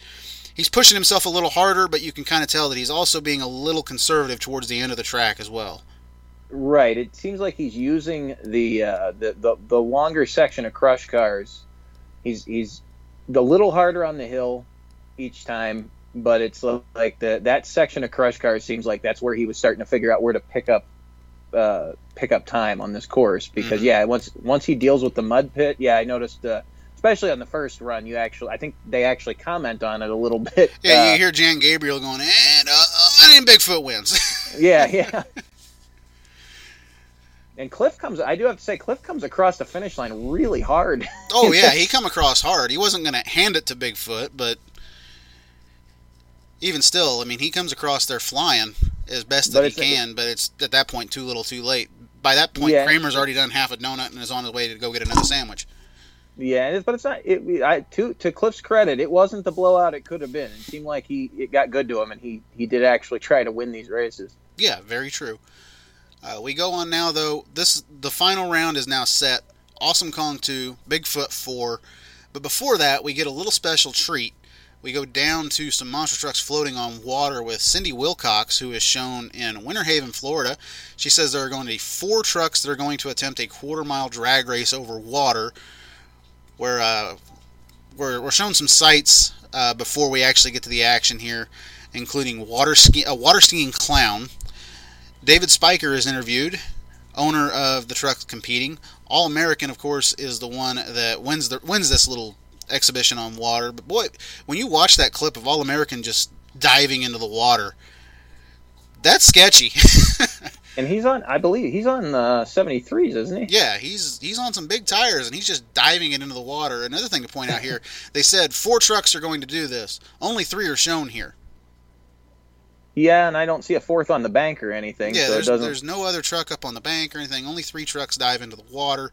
S1: He's pushing himself a little harder, but you can kind of tell that he's also being a little conservative towards the end of the track as well.
S2: Right. It seems like he's using the uh, the, the the longer section of crush cars. He's he's a little harder on the hill each time, but it's like the that section of crush cars seems like that's where he was starting to figure out where to pick up uh, pick up time on this course because
S1: Mhm.
S2: yeah once once he deals with the mud pit yeah I noticed uh, especially on the first run you actually I think they actually comment on it a little bit
S1: Yeah,
S2: uh,
S1: you hear Jan Gabriel going, and uh, uh, and Bigfoot wins. *laughs*
S2: yeah, yeah. And Cliff comes. I do have to say, Cliff comes across the finish line really hard. *laughs*
S1: Oh yeah, he come across hard. He wasn't going to hand it to Bigfoot, but even still, I mean, he comes across there flying as best that he can. But it's at that point too little, too late. By that point,
S2: Yeah.
S1: Kramer's already done half a donut and is on his way to go get another sandwich.
S2: yeah, but it's not. It, I, to to Cliff's credit, it wasn't the blowout it could have been. It seemed like he it got good to him, and he he did actually try to win these races.
S1: Yeah, very true. Uh, we go on now, though. This the final round is now set. Awesome Kong two, Bigfoot four, but before that, we get a little special treat. We go down to some monster trucks floating on water with Cindy Wilcox, who is shown in Winter Haven, Florida. She says there are going to be four trucks that are going to attempt a quarter mile drag race over water, where uh, we're, we're shown some sights uh, before we actually get to the action here, including water ski- a water skiing clown. David Spiker is interviewed, owner of the truck competing. All American, of course, is the one that wins the wins this little exhibition on water. But boy, when you watch that clip of All American just diving into the water, that's sketchy. *laughs*
S2: And he's on. I believe he's on uh, 73s, isn't he?
S1: yeah, he's he's on some big tires and he's just diving it into the water. Another thing to point out here, *laughs* they said four trucks are going to do this. Only three are shown here.
S2: Yeah, and I don't see a fourth on the bank or anything,
S1: Yeah,
S2: so
S1: there's, there's no other truck up on the bank or anything. Only three trucks dive into the water.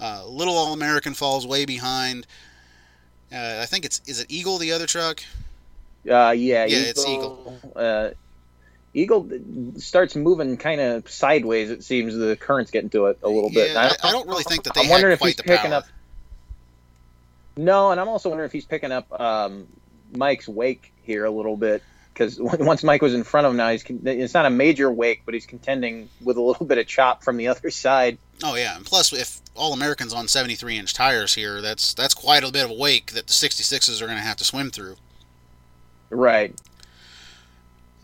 S1: Uh, Little All American falls way behind. Uh, I think it's is it Eagle the other truck?
S2: Uh, yeah,
S1: Yeah, it's Eagle.
S2: Uh, Eagle starts moving kind of sideways. It seems the current's getting to it a little bit.
S1: Yeah, I, I don't really think that they
S2: I'm wondering if he's picking
S1: power.
S2: up. No, and I'm also wondering if he's picking up um, Mike's wake here a little bit. Because once Mike was in front of him, now he's it's not a major wake, but he's contending with a little *laughs* bit of chop from the other side.
S1: Oh yeah, and plus if all Americans on 73 inch tires here, that's that's quite a bit of a wake that the 66s are going to have to swim through.
S2: Right.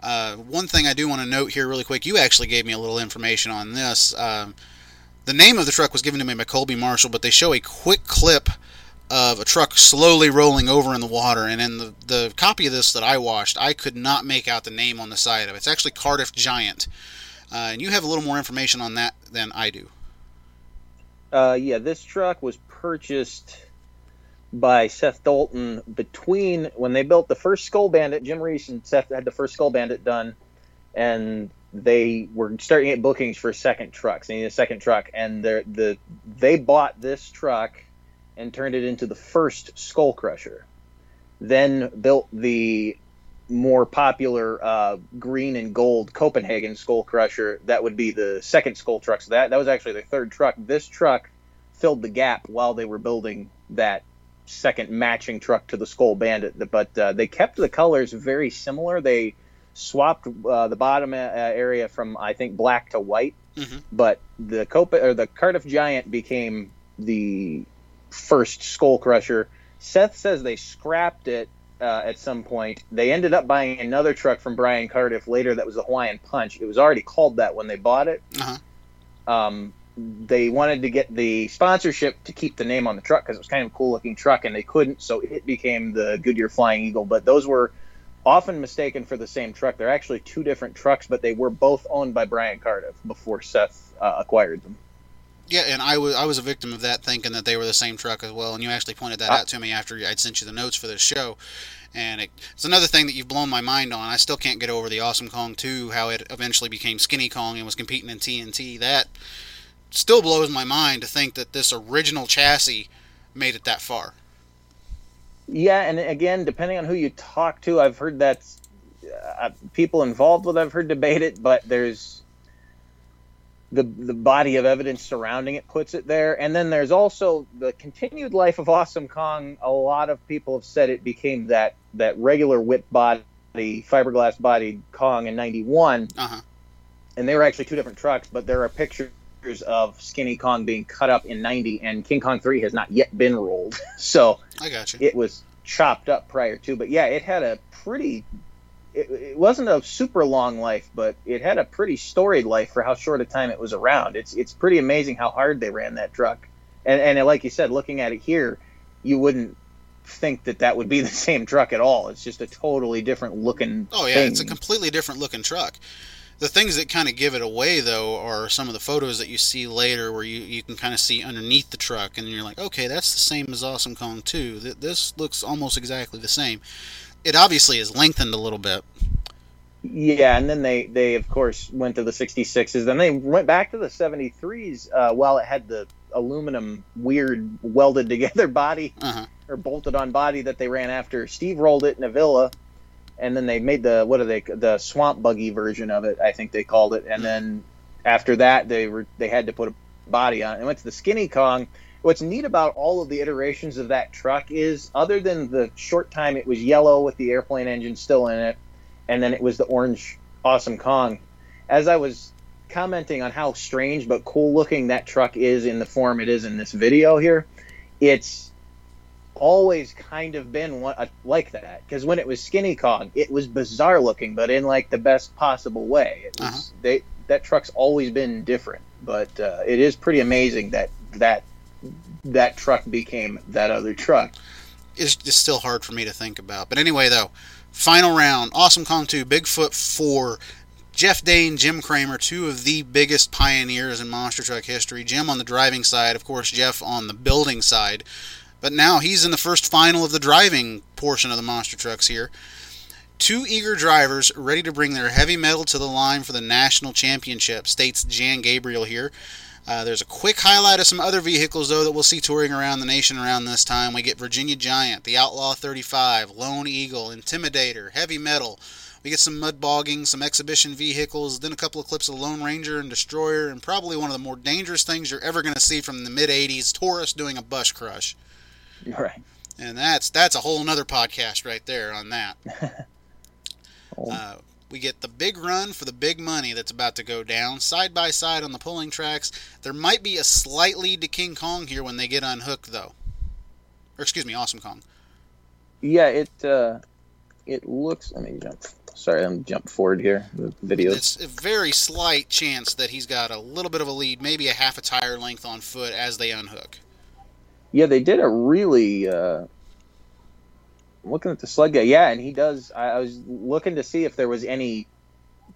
S1: Uh, one thing I do want to note here, really quick, you actually gave me a little information on this. Um, the name of the truck was given to me by Colby Marshall, but they show a quick clip of a truck slowly rolling over in the water. And in the, the copy of this that I watched, I could not make out the name on the side of it. It's actually Cardiff Giant. Uh, and you have a little more information on that than I do.
S2: Uh, yeah, this truck was purchased by Seth Dalton between when they built the first Skull Bandit. Jim Reese and Seth had the first Skull Bandit done, and they were starting get bookings for second trucks. They needed a second truck, and the they bought this truck and turned it into the first Skull Crusher. Then built the more popular uh, green and gold Copenhagen Skull Crusher. That would be the second Skull truck. So that that was actually the third truck. This truck filled the gap while they were building that second matching truck to the Skull Bandit. But uh, they kept the colors very similar. They swapped uh, the bottom uh, area from I think black to white. Mm-hmm. But the Cop- or the Cardiff Giant became the first Skull Crusher. Seth says they scrapped it uh, at some point. They ended up buying another truck from Brian Cardiff later that was the Hawaiian Punch. It was already called that when they bought it. Uh-huh. Um, they wanted to get the sponsorship to keep the name on the truck because it was kind of a cool looking truck, and they couldn't, so it became the Goodyear Flying Eagle. But those were often mistaken for the same truck. They're actually two different trucks, but they were both owned by Brian Cardiff before Seth uh, acquired them.
S1: Yeah, and I was I was a victim of that, thinking that they were the same truck as well. And you actually pointed that uh, out to me after I'd sent you the notes for this show. And it, it's another thing that you've blown my mind on. I still can't get over the Awesome Kong 2, how it eventually became Skinny Kong and was competing in TNT. That still blows my mind to think that this original chassis made it that far.
S2: Yeah, and again, depending on who you talk to, I've heard that uh, people involved with I've heard debate it, but there's the the body of evidence surrounding it puts it there, and then there's also the continued life of Awesome Kong. A lot of people have said it became that that regular whip body, fiberglass body Kong in '91, uh-huh. and they were actually two different trucks, but there are pictures of Skinny Kong being cut up in 90, and King Kong 3 has not yet been rolled. *laughs* so
S1: I got you.
S2: It was chopped up prior to, but yeah, it had a pretty. It, it, wasn't a super long life, but it had a pretty storied life for how short a time it was around. It's it's pretty amazing how hard they ran that truck, and and like you said, looking at it here, you wouldn't think that that would be the *laughs* same truck at all. It's just a totally different looking.
S1: Oh yeah,
S2: thing.
S1: it's a completely different looking truck the things that kind of give it away though are some of the photos that you see later where you, you can kind of see underneath the truck and you're like okay that's the same as awesome kong 2 this looks almost exactly the same it obviously is lengthened a little bit.
S2: Yeah and then they they of course went to the 66s then they went back to the 73s uh, while it had the aluminum weird welded together *laughs* body uh-huh. or bolted on body that they ran after. Steve rolled it in a villa, and then they made the what are they the swamp buggy version of it I think they called it and then after that they were they had to put a body on it. And went to the skinny Kong what's neat about all of the iterations of that truck is other than the short time it was yellow with the airplane engine still in it and then it was the orange awesome Kong as I was commenting on how strange but cool looking that truck is in the form it is in this video here it's always kind of been one, uh, like that because when it was Skinny Kong, it was bizarre looking, but in like the best possible way. It was, uh-huh. they, that truck's always been different, but uh, it is pretty amazing that that that truck became that other truck.
S1: It's just still hard for me to think about. But anyway, though, final round: Awesome Kong Two, Bigfoot Four. Jeff Dane, Jim Kramer, two of the biggest pioneers in monster truck history. Jim on the driving side, of course, Jeff on the building side. But now he's in the first final of the driving portion of the monster trucks here. Two eager drivers ready to bring their heavy metal to the line for the national championship, states Jan Gabriel here. Uh, there's a quick highlight of some other vehicles, though, that we'll see touring around the nation around this time. We get Virginia Giant, the Outlaw 35, Lone Eagle, Intimidator, Heavy Metal. We get some mud bogging, some exhibition vehicles, then a couple of clips of Lone Ranger and Destroyer, and probably one of the more dangerous things you're ever going to see from the mid 80s Taurus doing a bush crush.
S2: Right.
S1: And that's that's a whole nother podcast right there on that. *laughs*
S2: Oh.
S1: Uh, we get the big run for the big money that's about to go down side by side on the pulling tracks. There might be a slight lead to King Kong here when they get unhooked, though. Or excuse me, Awesome Kong.
S2: Yeah, it uh, it looks. Let me jump. Sorry, I'm jump forward here. The video.
S1: It's a very slight chance that he's got a little bit of a lead, maybe a half a tire length on foot as they unhook.
S2: Yeah, they did a really. Uh, looking at the sled guy. Yeah, and he does. I, I was looking to see if there was any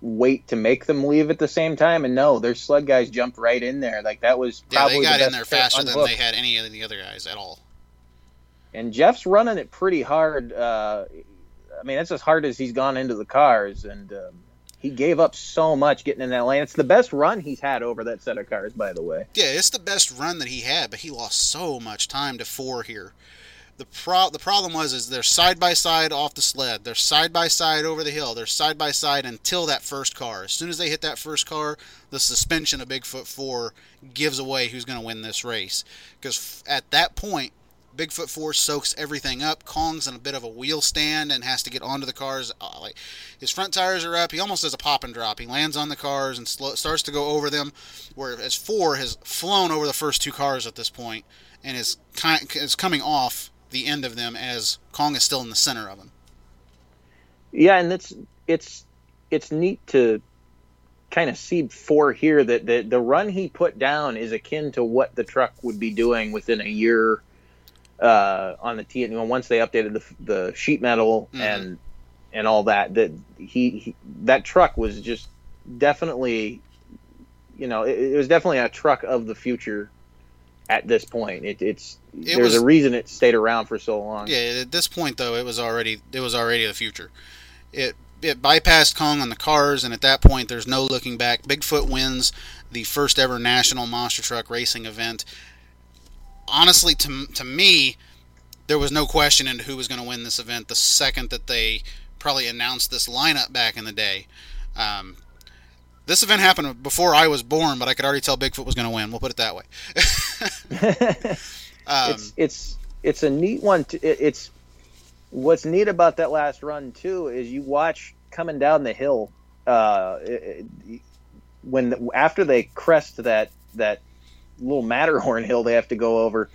S2: weight to make them leave at the same time, and no, their sled guys jumped right in there. Like that was
S1: Yeah,
S2: probably
S1: they got
S2: the
S1: in there faster than they had any of the other guys at all.
S2: And Jeff's running it pretty hard. Uh, I mean, that's as hard as he's gone into the cars, and um, he gave up so much getting in that lane. It's the best run he's had over that set of cars, by the way.
S1: Yeah, it's the best run that he had, but he lost so much time to four here. The pro- the problem was is they're side by side off the sled. They're side by side over the hill. They're side by side until that first car. As soon as they hit that first car, the suspension of Bigfoot 4 gives away who's going to win this race. Because at that point, Bigfoot 4 soaks everything up. Kong's in a bit of a wheel stand and has to get onto the cars. Uh, like his front tires are up. He almost does a pop and drop. He lands on the cars and starts to go over them. Whereas 4 has flown over the first two cars at this point and is kind is coming off the end of them as Kong is still in the center of them.
S2: Yeah, and it's it's it's neat to kind of see four here that the the run he put down is akin to what the truck would be doing within a year uh, on the T. Know, once they updated the the sheet metal
S1: Mhm.
S2: and and all that, that he, he that truck was just definitely, you know, it, it was definitely a truck of the future. At this point, it, it's
S1: It
S2: there's
S1: was-
S2: a reason it stayed around for so long.
S1: Yeah, at this point though, it was already it was already the future. It it bypassed Kong on the cars, and at that point, there's no looking back. Bigfoot wins the first ever national monster truck racing event. Honestly, to to me, there was no question into who was going to win this event the second that they probably announced this lineup back in the day. Um, this event happened before I was born, but I could already tell Bigfoot was going to win. We'll put it that way. *laughs* um,
S2: it's it's it's a neat one. To, it, it's what's neat about that last run too is you watch coming down the hill uh, it- it- when the, after they crest that that little Matterhorn hill they have to go over.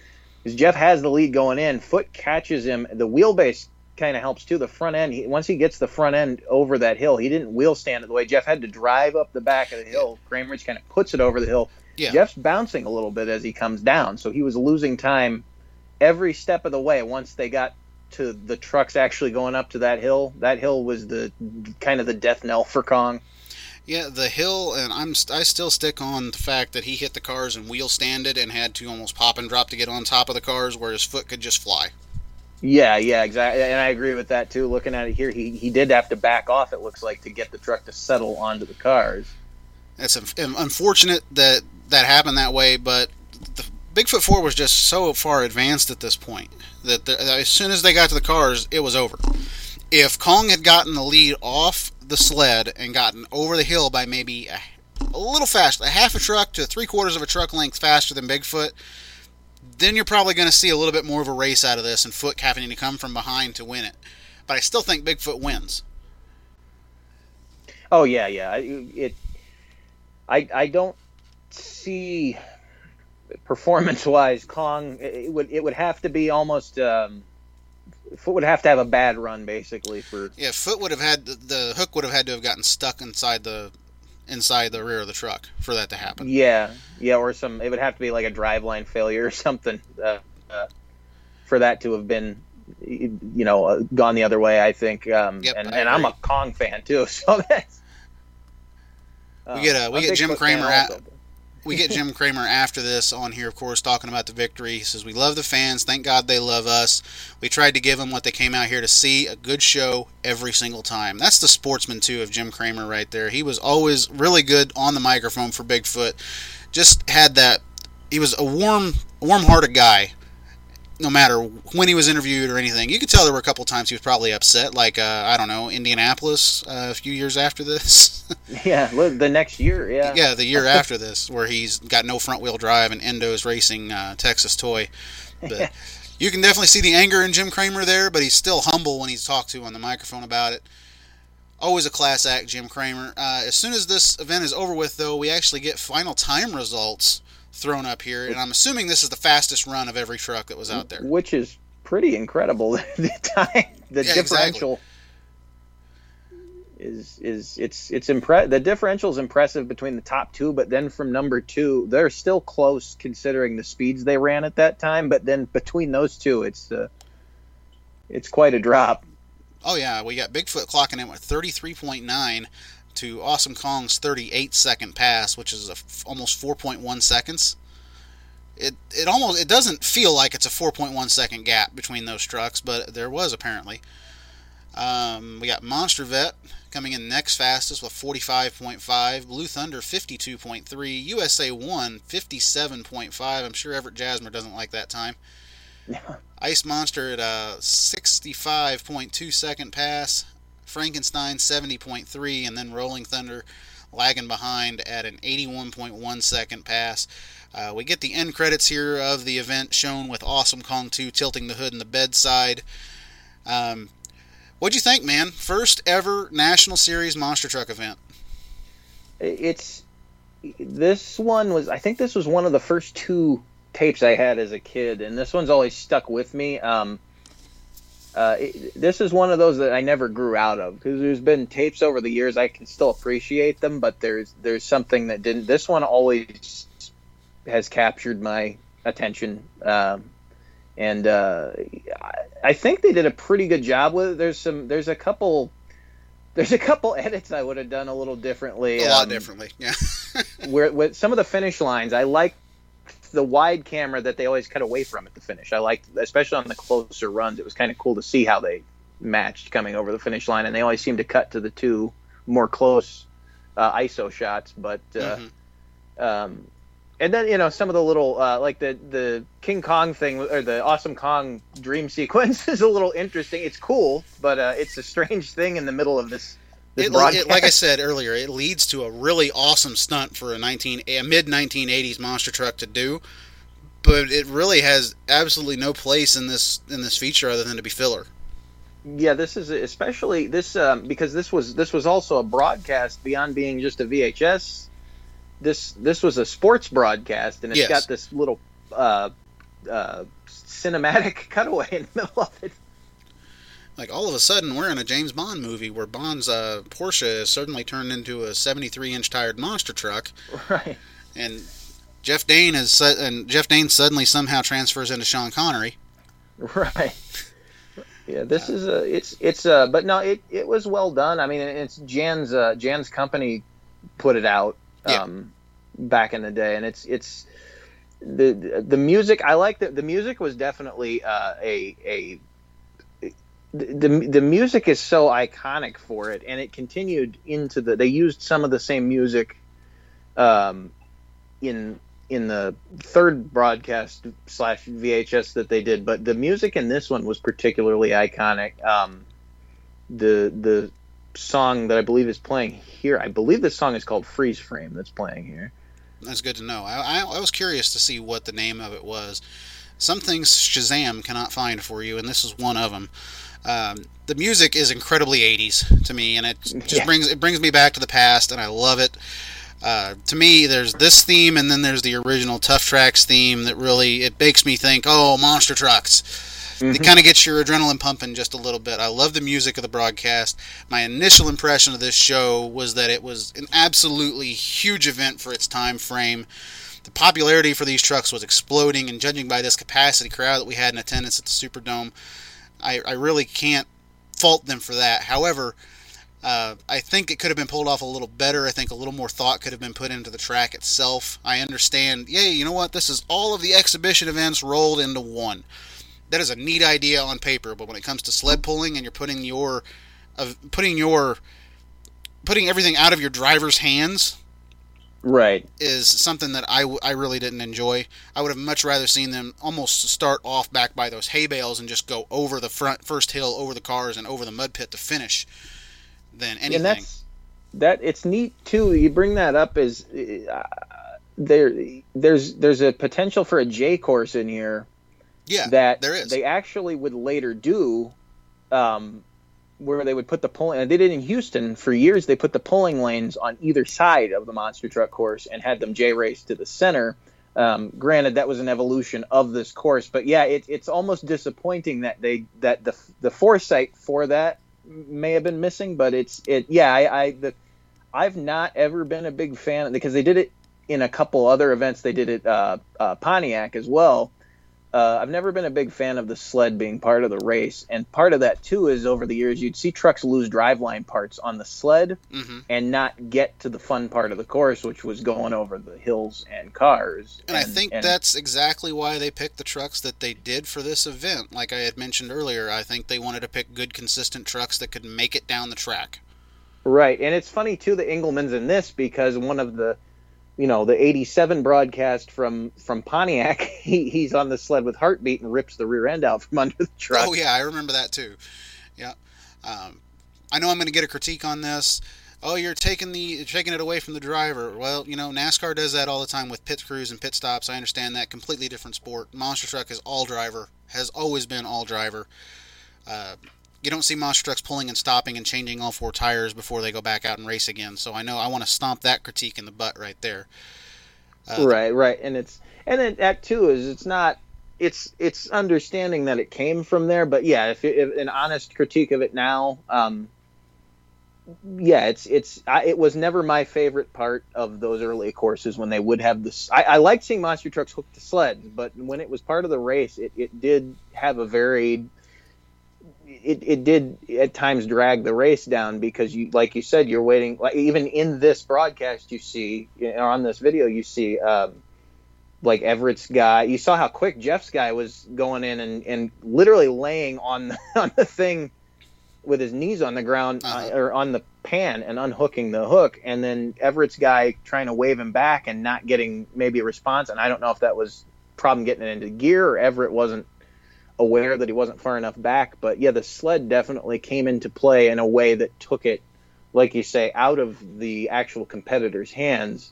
S2: Is Jeff has the lead going in, Foot catches him. The wheelbase kind of helps too. The front end, he, once he gets the front end over that hill, he didn't wheel stand it the way Jeff had to drive up the back of the hill. Kramer's kind of puts it over the hill.
S1: Yeah.
S2: Jeff's bouncing a little bit as he comes down, so he was losing time every step of the way. Once they got to the trucks actually going up to that hill, that hill was the kind of the death knell for Kong.
S1: Yeah, the hill, and I'm st- I still stick on the fact that he hit the cars and wheel standed and had to almost pop and drop to get on top of the cars, where his foot could just fly.
S2: Yeah, yeah, exactly, and I agree with that too. Looking at it here, he he did have to back off. It looks like to get the truck to settle onto the cars.
S1: It's unfortunate that that happened that way, but the Bigfoot Four was just so far advanced at this point that the, that as soon as they got to the cars, it was over. If Kong had gotten the lead off the sled and gotten over the hill by maybe a, a little faster, a half a truck to three quarters of a truck length faster than Bigfoot, then you're probably going to see a little bit more of a race out of this and Foot having to come from behind to win it. But I still think Bigfoot wins.
S2: Oh yeah, yeah. I- It. I I don't see performance wise Kong. It would it would have to be almost. Um, Foot would have to have a bad run basically for.
S1: Yeah, Foot would have had the, the hook would have had to have gotten stuck inside the inside the rear of the truck for that to happen.
S2: Yeah, yeah, or some. It would have to be like a driveline failure or *laughs* something uh, uh, for that to have been, you know, uh, gone the other way. I think. Um,
S1: Yep,
S2: and
S1: I
S2: and I'm a. Kong fan too, *laughs* so that's.
S1: We get, a we
S2: I'm
S1: get Jim Kramer at-
S2: also.
S1: We get Jim Kramer after this on here, of course, talking about the victory. He says, We love the fans. Thank God they love us. We tried to give them what they came out here to see a good show every single time. That's the sportsman, too, of Jim Kramer right there. He was always really good on the microphone for Bigfoot. Just had that. He was a warm, warm hearted guy. No matter when he was interviewed or anything, you could tell there were a couple times he was probably upset, like uh, I don't know, Indianapolis uh, a few years after this. *laughs*
S2: Yeah, the next year, yeah.
S1: Yeah, the year after this, where he's got no front wheel drive and Endo's racing uh, Texas toy. But *laughs* you can definitely see the anger in Jim Kramer there, but he's still humble when he's talked to on the microphone about it. Always a class act, Jim Kramer. Uh, as soon as this event is over with, though, we actually get final time results thrown up here, and I'm assuming this is the fastest run of every truck that was out there.
S2: which is pretty incredible. *laughs* the time, the
S1: Yeah,
S2: differential is is it's it's impre- The differential is impressive between the top two, but then from number two, they're still close considering the speeds they ran at that time. But then between those two, it's uh, it's quite a drop.
S1: Oh yeah, we got Bigfoot clocking in with 33.9 to Awesome Kong's 38 second pass, which is almost 4.1 seconds. It it almost it doesn't feel like it's a 4.1 second gap between those trucks, but there was apparently. Um, we got Monster Vette coming in next fastest with 45.5, Blue Thunder 52.3, USA 1 57.5. I'm sure Everett Jasmer doesn't like that time. Ice Monster at a 65.2 second pass, Frankenstein 70.3, and then Rolling Thunder lagging behind at an 81.1 second pass. Uh, we get the end credits here of the event shown with Awesome Kong 2 tilting the hood in the bedside. Um, what'd you think, man? First ever National Series Monster Truck event.
S2: It's this one was I think this was one of the first two tapes I had as a kid, and this one's always stuck with me. Um, uh, it, this is one of those that I never grew out of because there's been tapes over the years I can still appreciate them, but there's there's something that didn't. This one always has captured my attention, um, and uh, I, I think they did a pretty good job with it. There's some there's a couple there's a couple edits I would have done a little differently.
S1: A lot
S2: um,
S1: differently, yeah. *laughs*
S2: where with some of the finish lines, I like the wide camera that they always cut away from at the finish. I liked, especially on the closer runs, it was kind of cool to see how they matched coming over the finish line, and they always seem to cut to the two more close uh, ISO shots. But uh,
S1: Mhm.
S2: um, and then you know some of the little uh, like the the King Kong thing or the Awesome Kong dream sequence *laughs* is a little interesting. It's cool, but uh, it's a strange thing in the middle of this.
S1: It, it, like I said earlier, it leads to a really awesome stunt for a 19 a mid 1980s monster truck to do, but it really has absolutely no place in this in this feature other than to be filler.
S2: yeah this is especially this um, because this was this was also a broadcast beyond being just a vhs this this was a sports broadcast and it's
S1: Yes.
S2: got this little uh, uh, cinematic *laughs* cutaway in the middle of it
S1: Like all of a sudden, we're in a James Bond movie where Bond's uh, Porsche is suddenly turned into a 73 inch tired monster truck, *laughs*
S2: right
S1: and Jeff Dane is su- and Jeff Dane suddenly somehow transfers into Sean Connery.
S2: right yeah this is a it's it's uh but no it it was well done i mean it's jan's uh jan's company put it out
S1: Yeah.
S2: um back in the day and it's it's the the music i like that the music was definitely uh a a the, the music is so iconic for it and it continued into the they used some of the same music um in in the third broadcast slash VHS that they did, but the music in this one was particularly iconic. Um, the the song that I believe is playing here, I believe the song is called Freeze Frame. That's playing here.
S1: That's good to know. I, I, I was curious to see what the name of it was. Some things Shazam cannot find for you, and this is one of them. Um, the music is incredibly 80s to me, and it just
S2: Yeah.
S1: brings it brings me back to the past, and I love it. Uh, to me, there's this theme, and then there's the original Tough Tracks theme that really it makes me think, oh, monster trucks. It kind of gets your adrenaline pumping just a little bit. I love the music of the broadcast. My initial impression of this show was that it was an absolutely huge event for its time frame. The popularity for these trucks was exploding, and judging by this capacity crowd that we had in attendance at the Superdome, I, I really can't fault them for that. However, uh, I think it could have been pulled off a little better. I think a little more thought could have been put into the track itself. I understand, yay, you know what? This is all of the exhibition events rolled into one. That is a neat idea on paper, but when it comes to sled pulling and you're putting your, uh, putting your, putting everything out of your driver's hands,
S2: Right.
S1: is something that I, w- I really didn't enjoy. I would have much rather seen them almost start off back by those hay bales and just go over the front first hill, over the cars, and over the mud pit to finish than anything.
S2: And that's that. It's neat too. You bring that up is uh, there. There's there's a potential for a J course in here
S1: yeah,
S2: that
S1: there is.
S2: they actually would later do um, where they would put the pulling. They did in Houston for years. They put the pulling lanes on either side of the monster truck course and had them J race to the center. Um, granted, that was an evolution of this course, but yeah, it, it's almost disappointing that they that the the foresight for that may have been missing. But it's it yeah I, I the I've not ever been a big fan because they did it in a couple other events. They did it uh, uh, Pontiac as well. Uh, I've never been a big fan of the sled being part of the race, and part of that too is over the years you'd see trucks lose driveline parts on the sled
S1: hmm
S2: and not get to the fun part of the course, which was going over the hills and cars.
S1: And, I think
S2: and-
S1: that's exactly why they picked the trucks that they did for this event. Like I had mentioned earlier, I think they wanted to pick good, consistent trucks that could make it down the track.
S2: Right, and it's funny too the Engelman's in this because one of the, you know, the '87 broadcast from from Pontiac, *laughs* he, he's on the sled with heartbeat and rips the rear end out from under the truck.
S1: Oh yeah, I remember that too. Yeah, um, I know I'm going to get a critique on this. Oh, you're taking the taking it away from the driver. Well, you know NASCAR does that all the time with pit crews and pit stops. I understand that completely different sport. Monster truck is all driver, has always been all driver. Uh, you don't see monster trucks pulling and stopping and changing all four tires before they go back out and race again. So I know I want to stomp that critique in the butt right there. Uh,
S2: right, right, and it's and then that too is it's not it's it's understanding that it came from there, but yeah, if, if an honest critique of it now, um, yeah, it's it's I, it was never my favorite part of those early courses when they would have this. I, I liked seeing monster trucks hooked to sleds, but when it was part of the race, it, it did have a very it, it did at times drag the race down because you like you said you're waiting like even in this broadcast you see or on this video you see um, like Everett's guy. You saw how quick Jeff's guy was going in and, and literally laying on *laughs* on the thing with his knees on the ground
S1: Uh-huh.
S2: uh, or on the pan and unhooking the hook. And then Everett's guy trying to wave him back and not getting maybe a response. And I don't know if that was problem getting it into gear or Everett wasn't aware that he wasn't far enough back. But yeah, the sled definitely came into play in a way that took it, like you say, out of the actual competitor's hands.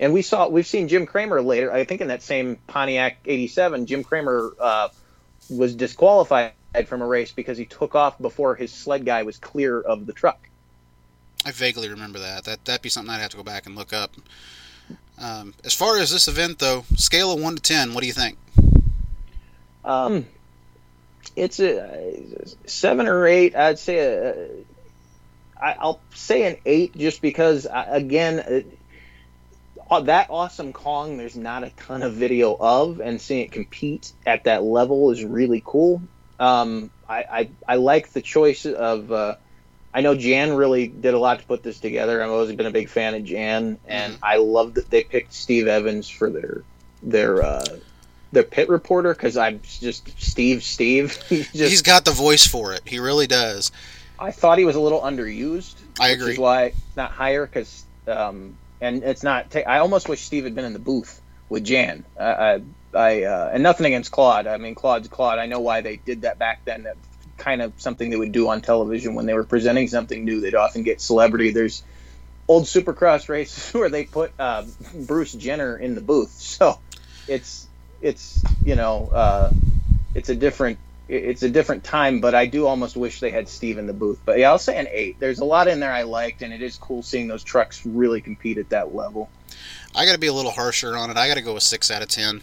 S2: And we saw, we've seen Jim Kramer later. I think in that same Pontiac '87, Jim Kramer uh, was disqualified from a race because he took off before his sled guy was clear of the truck.
S1: I vaguely remember that. That that'd be something I'd have to go back and look up. Um, as far as this event, though, scale of one to ten, what do you think?
S2: Um, it's a, seven or eight. I'd say a, I, I'll say an eight just because uh, again, uh, that awesome Kong. There's not a ton of video of, and seeing it compete at that level is really cool. Um, I, I I like the choice of. Uh, I know Jan really did a lot to put this together. I've always been a big fan of Jan, and I love that they picked Steve Evans for their their uh, their pit reporter because I'm just Steve. Steve. *laughs* He's just.
S1: He's got the voice for it. He really does.
S2: I thought he was a little underused.
S1: I
S2: Which
S1: agree.
S2: is why not higher because, um, and it's not. ta- I almost wish Steve had been in the booth with Jan. I, I, I uh, and nothing against Claude. I mean, Claude's Claude. I know why they did that back then. That kind of something they would do on television when they were presenting something new. They'd often get celebrity. There's old Supercross races *laughs* where they put uh, Bruce Jenner in the booth. So it's it's you know uh, it's a different it's a different time, but I do almost wish they had Steve in the booth. But yeah, I'll say an eight. There's a lot in there I liked, and it is cool seeing those trucks really compete at that level.
S1: I got to be a little harsher on it. I got to go with six out of ten.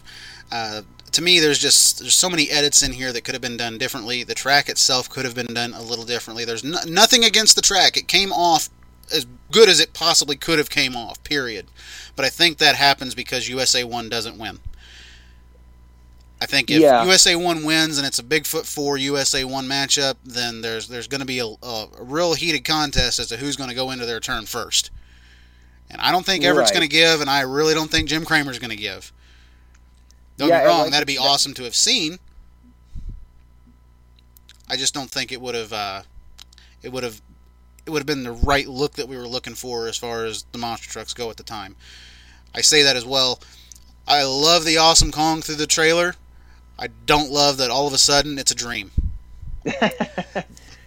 S1: Uh, to me, there's just there's so many edits in here that could have been done differently. The track itself could have been done a little differently. There's no, nothing against the track. It came off as good as it possibly could have came off. Period. But I think that happens because USA One doesn't win. I think if
S2: Yeah.
S1: USA One wins and it's a Bigfoot Four USA One matchup, then there's there's going to be a, a, a real heated contest as to who's going to go into their turn first. And I don't think Everett's
S2: Right.
S1: going to give, and I really don't think Jim Kramer's going to give. Don't
S2: Yeah,
S1: get wrong,
S2: like
S1: that'd be
S2: that-
S1: awesome to have seen. I just don't think it would have. Uh, it would have. It would have been the right look that we were looking for as far as the monster trucks go at the time. I say that as well. I love the awesome Kong through the trailer. I don't love that all of a sudden it's a dream. *laughs*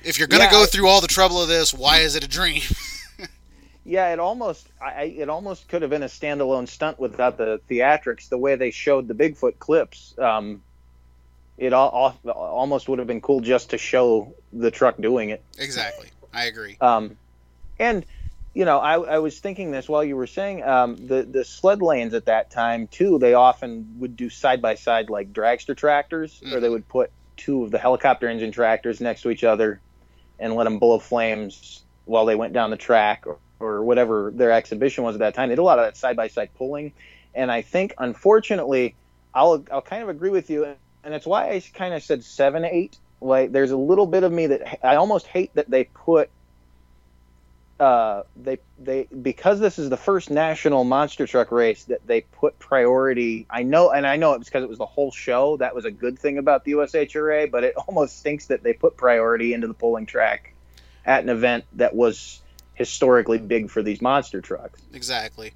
S1: If you're gonna
S2: Yeah,
S1: go through all the trouble of this, why is it a dream? *laughs*
S2: Yeah, it almost I, I- it almost could have been a standalone stunt without the theatrics. The way they showed the Bigfoot clips, um, it all, all, almost would have been cool just to show the truck doing it.
S1: Exactly, I agree.
S2: Um, and you know, I, I was thinking this while you were saying um, the the sled lanes at that time too. They often would do side by side like dragster tractors, mm-hmm. or they would put two of the helicopter engine tractors next to each other and let them blow flames while they went down the track or, or whatever their exhibition was at that time. They did a lot of that side by side pulling, and I think unfortunately, I'll I'll kind of agree with you, and it's why I kind of said seven eight. Like there's a little bit of me that I almost hate that they put uh, they they because this is the first national monster truck race that they put priority. I know, and I know it was because it was the whole show. That was a good thing about the USHRA, but it *laughs* almost stinks that they put priority into the pulling track at an event that was historically big for these monster trucks.
S1: Exactly.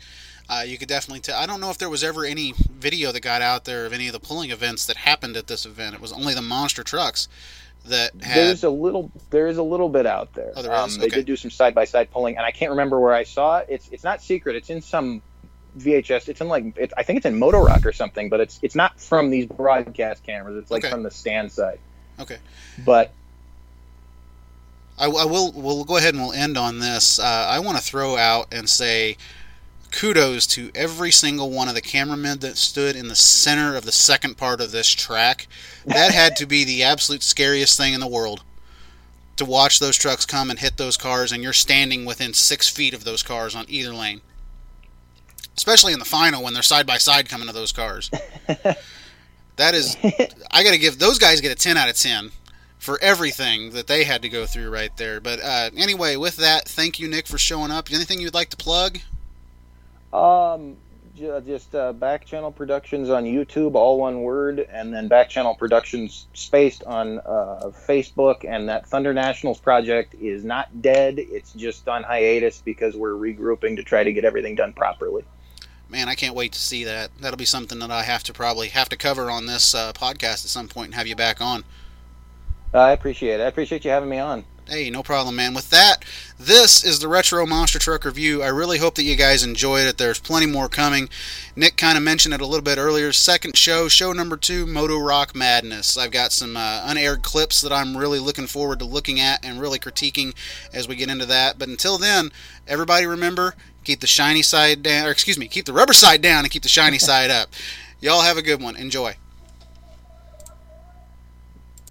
S1: Uh, you could definitely tell. I don't know if there was ever any video that got out there of any of the pulling events that happened at this event. It was only the monster trucks that had...
S2: there's a little there is a little bit out there.
S1: Oh, there um,
S2: They did do some side by side pulling, and I can't remember where I saw it. It's it's not secret. It's in some VHS. It's in like it, I think it's in Moto Rock or something, but it's it's not from these broadcast cameras. It's like okay. from the stand side.
S1: Okay.
S2: But
S1: I, I will we'll go ahead and we'll end on this. Uh, I want to throw out and say kudos to every single one of the cameramen that stood in the center of the second part of this track. That had to be the absolute scariest thing in the world to watch those trucks come and hit those cars, and you're standing within six feet of those cars on either lane. Especially in the final when they're side by side coming to those cars. that is, *laughs* I got to give those guys get a 10 out of 10 for everything that they had to go through right there. But uh, anyway, with that, thank you, Nick, for showing up. Anything you'd like to plug?
S2: Um, just uh, Back Channel Productions on YouTube, all one word, and then Back Channel Productions spaced on uh, Facebook. And that Thunder Nationals project is not dead; it's just on hiatus because we're regrouping to try to get everything done properly.
S1: Man, I can't wait to see that. That'll be something that I have to probably have to cover on this uh, podcast at some point and have you back on.
S2: I appreciate it. I appreciate you having me on.
S1: Hey, no problem, man. With that, this is the Retro Monster Truck Review. I really hope that you guys enjoyed it. There's plenty more coming. Nick kind of mentioned it a little bit earlier. Second show, show number two, Moto Rock Madness. I've got some uh, unaired clips that I'm really looking forward to looking at and really critiquing as we get into that. But until then, everybody remember keep the shiny side down, or excuse me, keep the rubber side down and keep the shiny *laughs* side up. Y'all have a good one. Enjoy.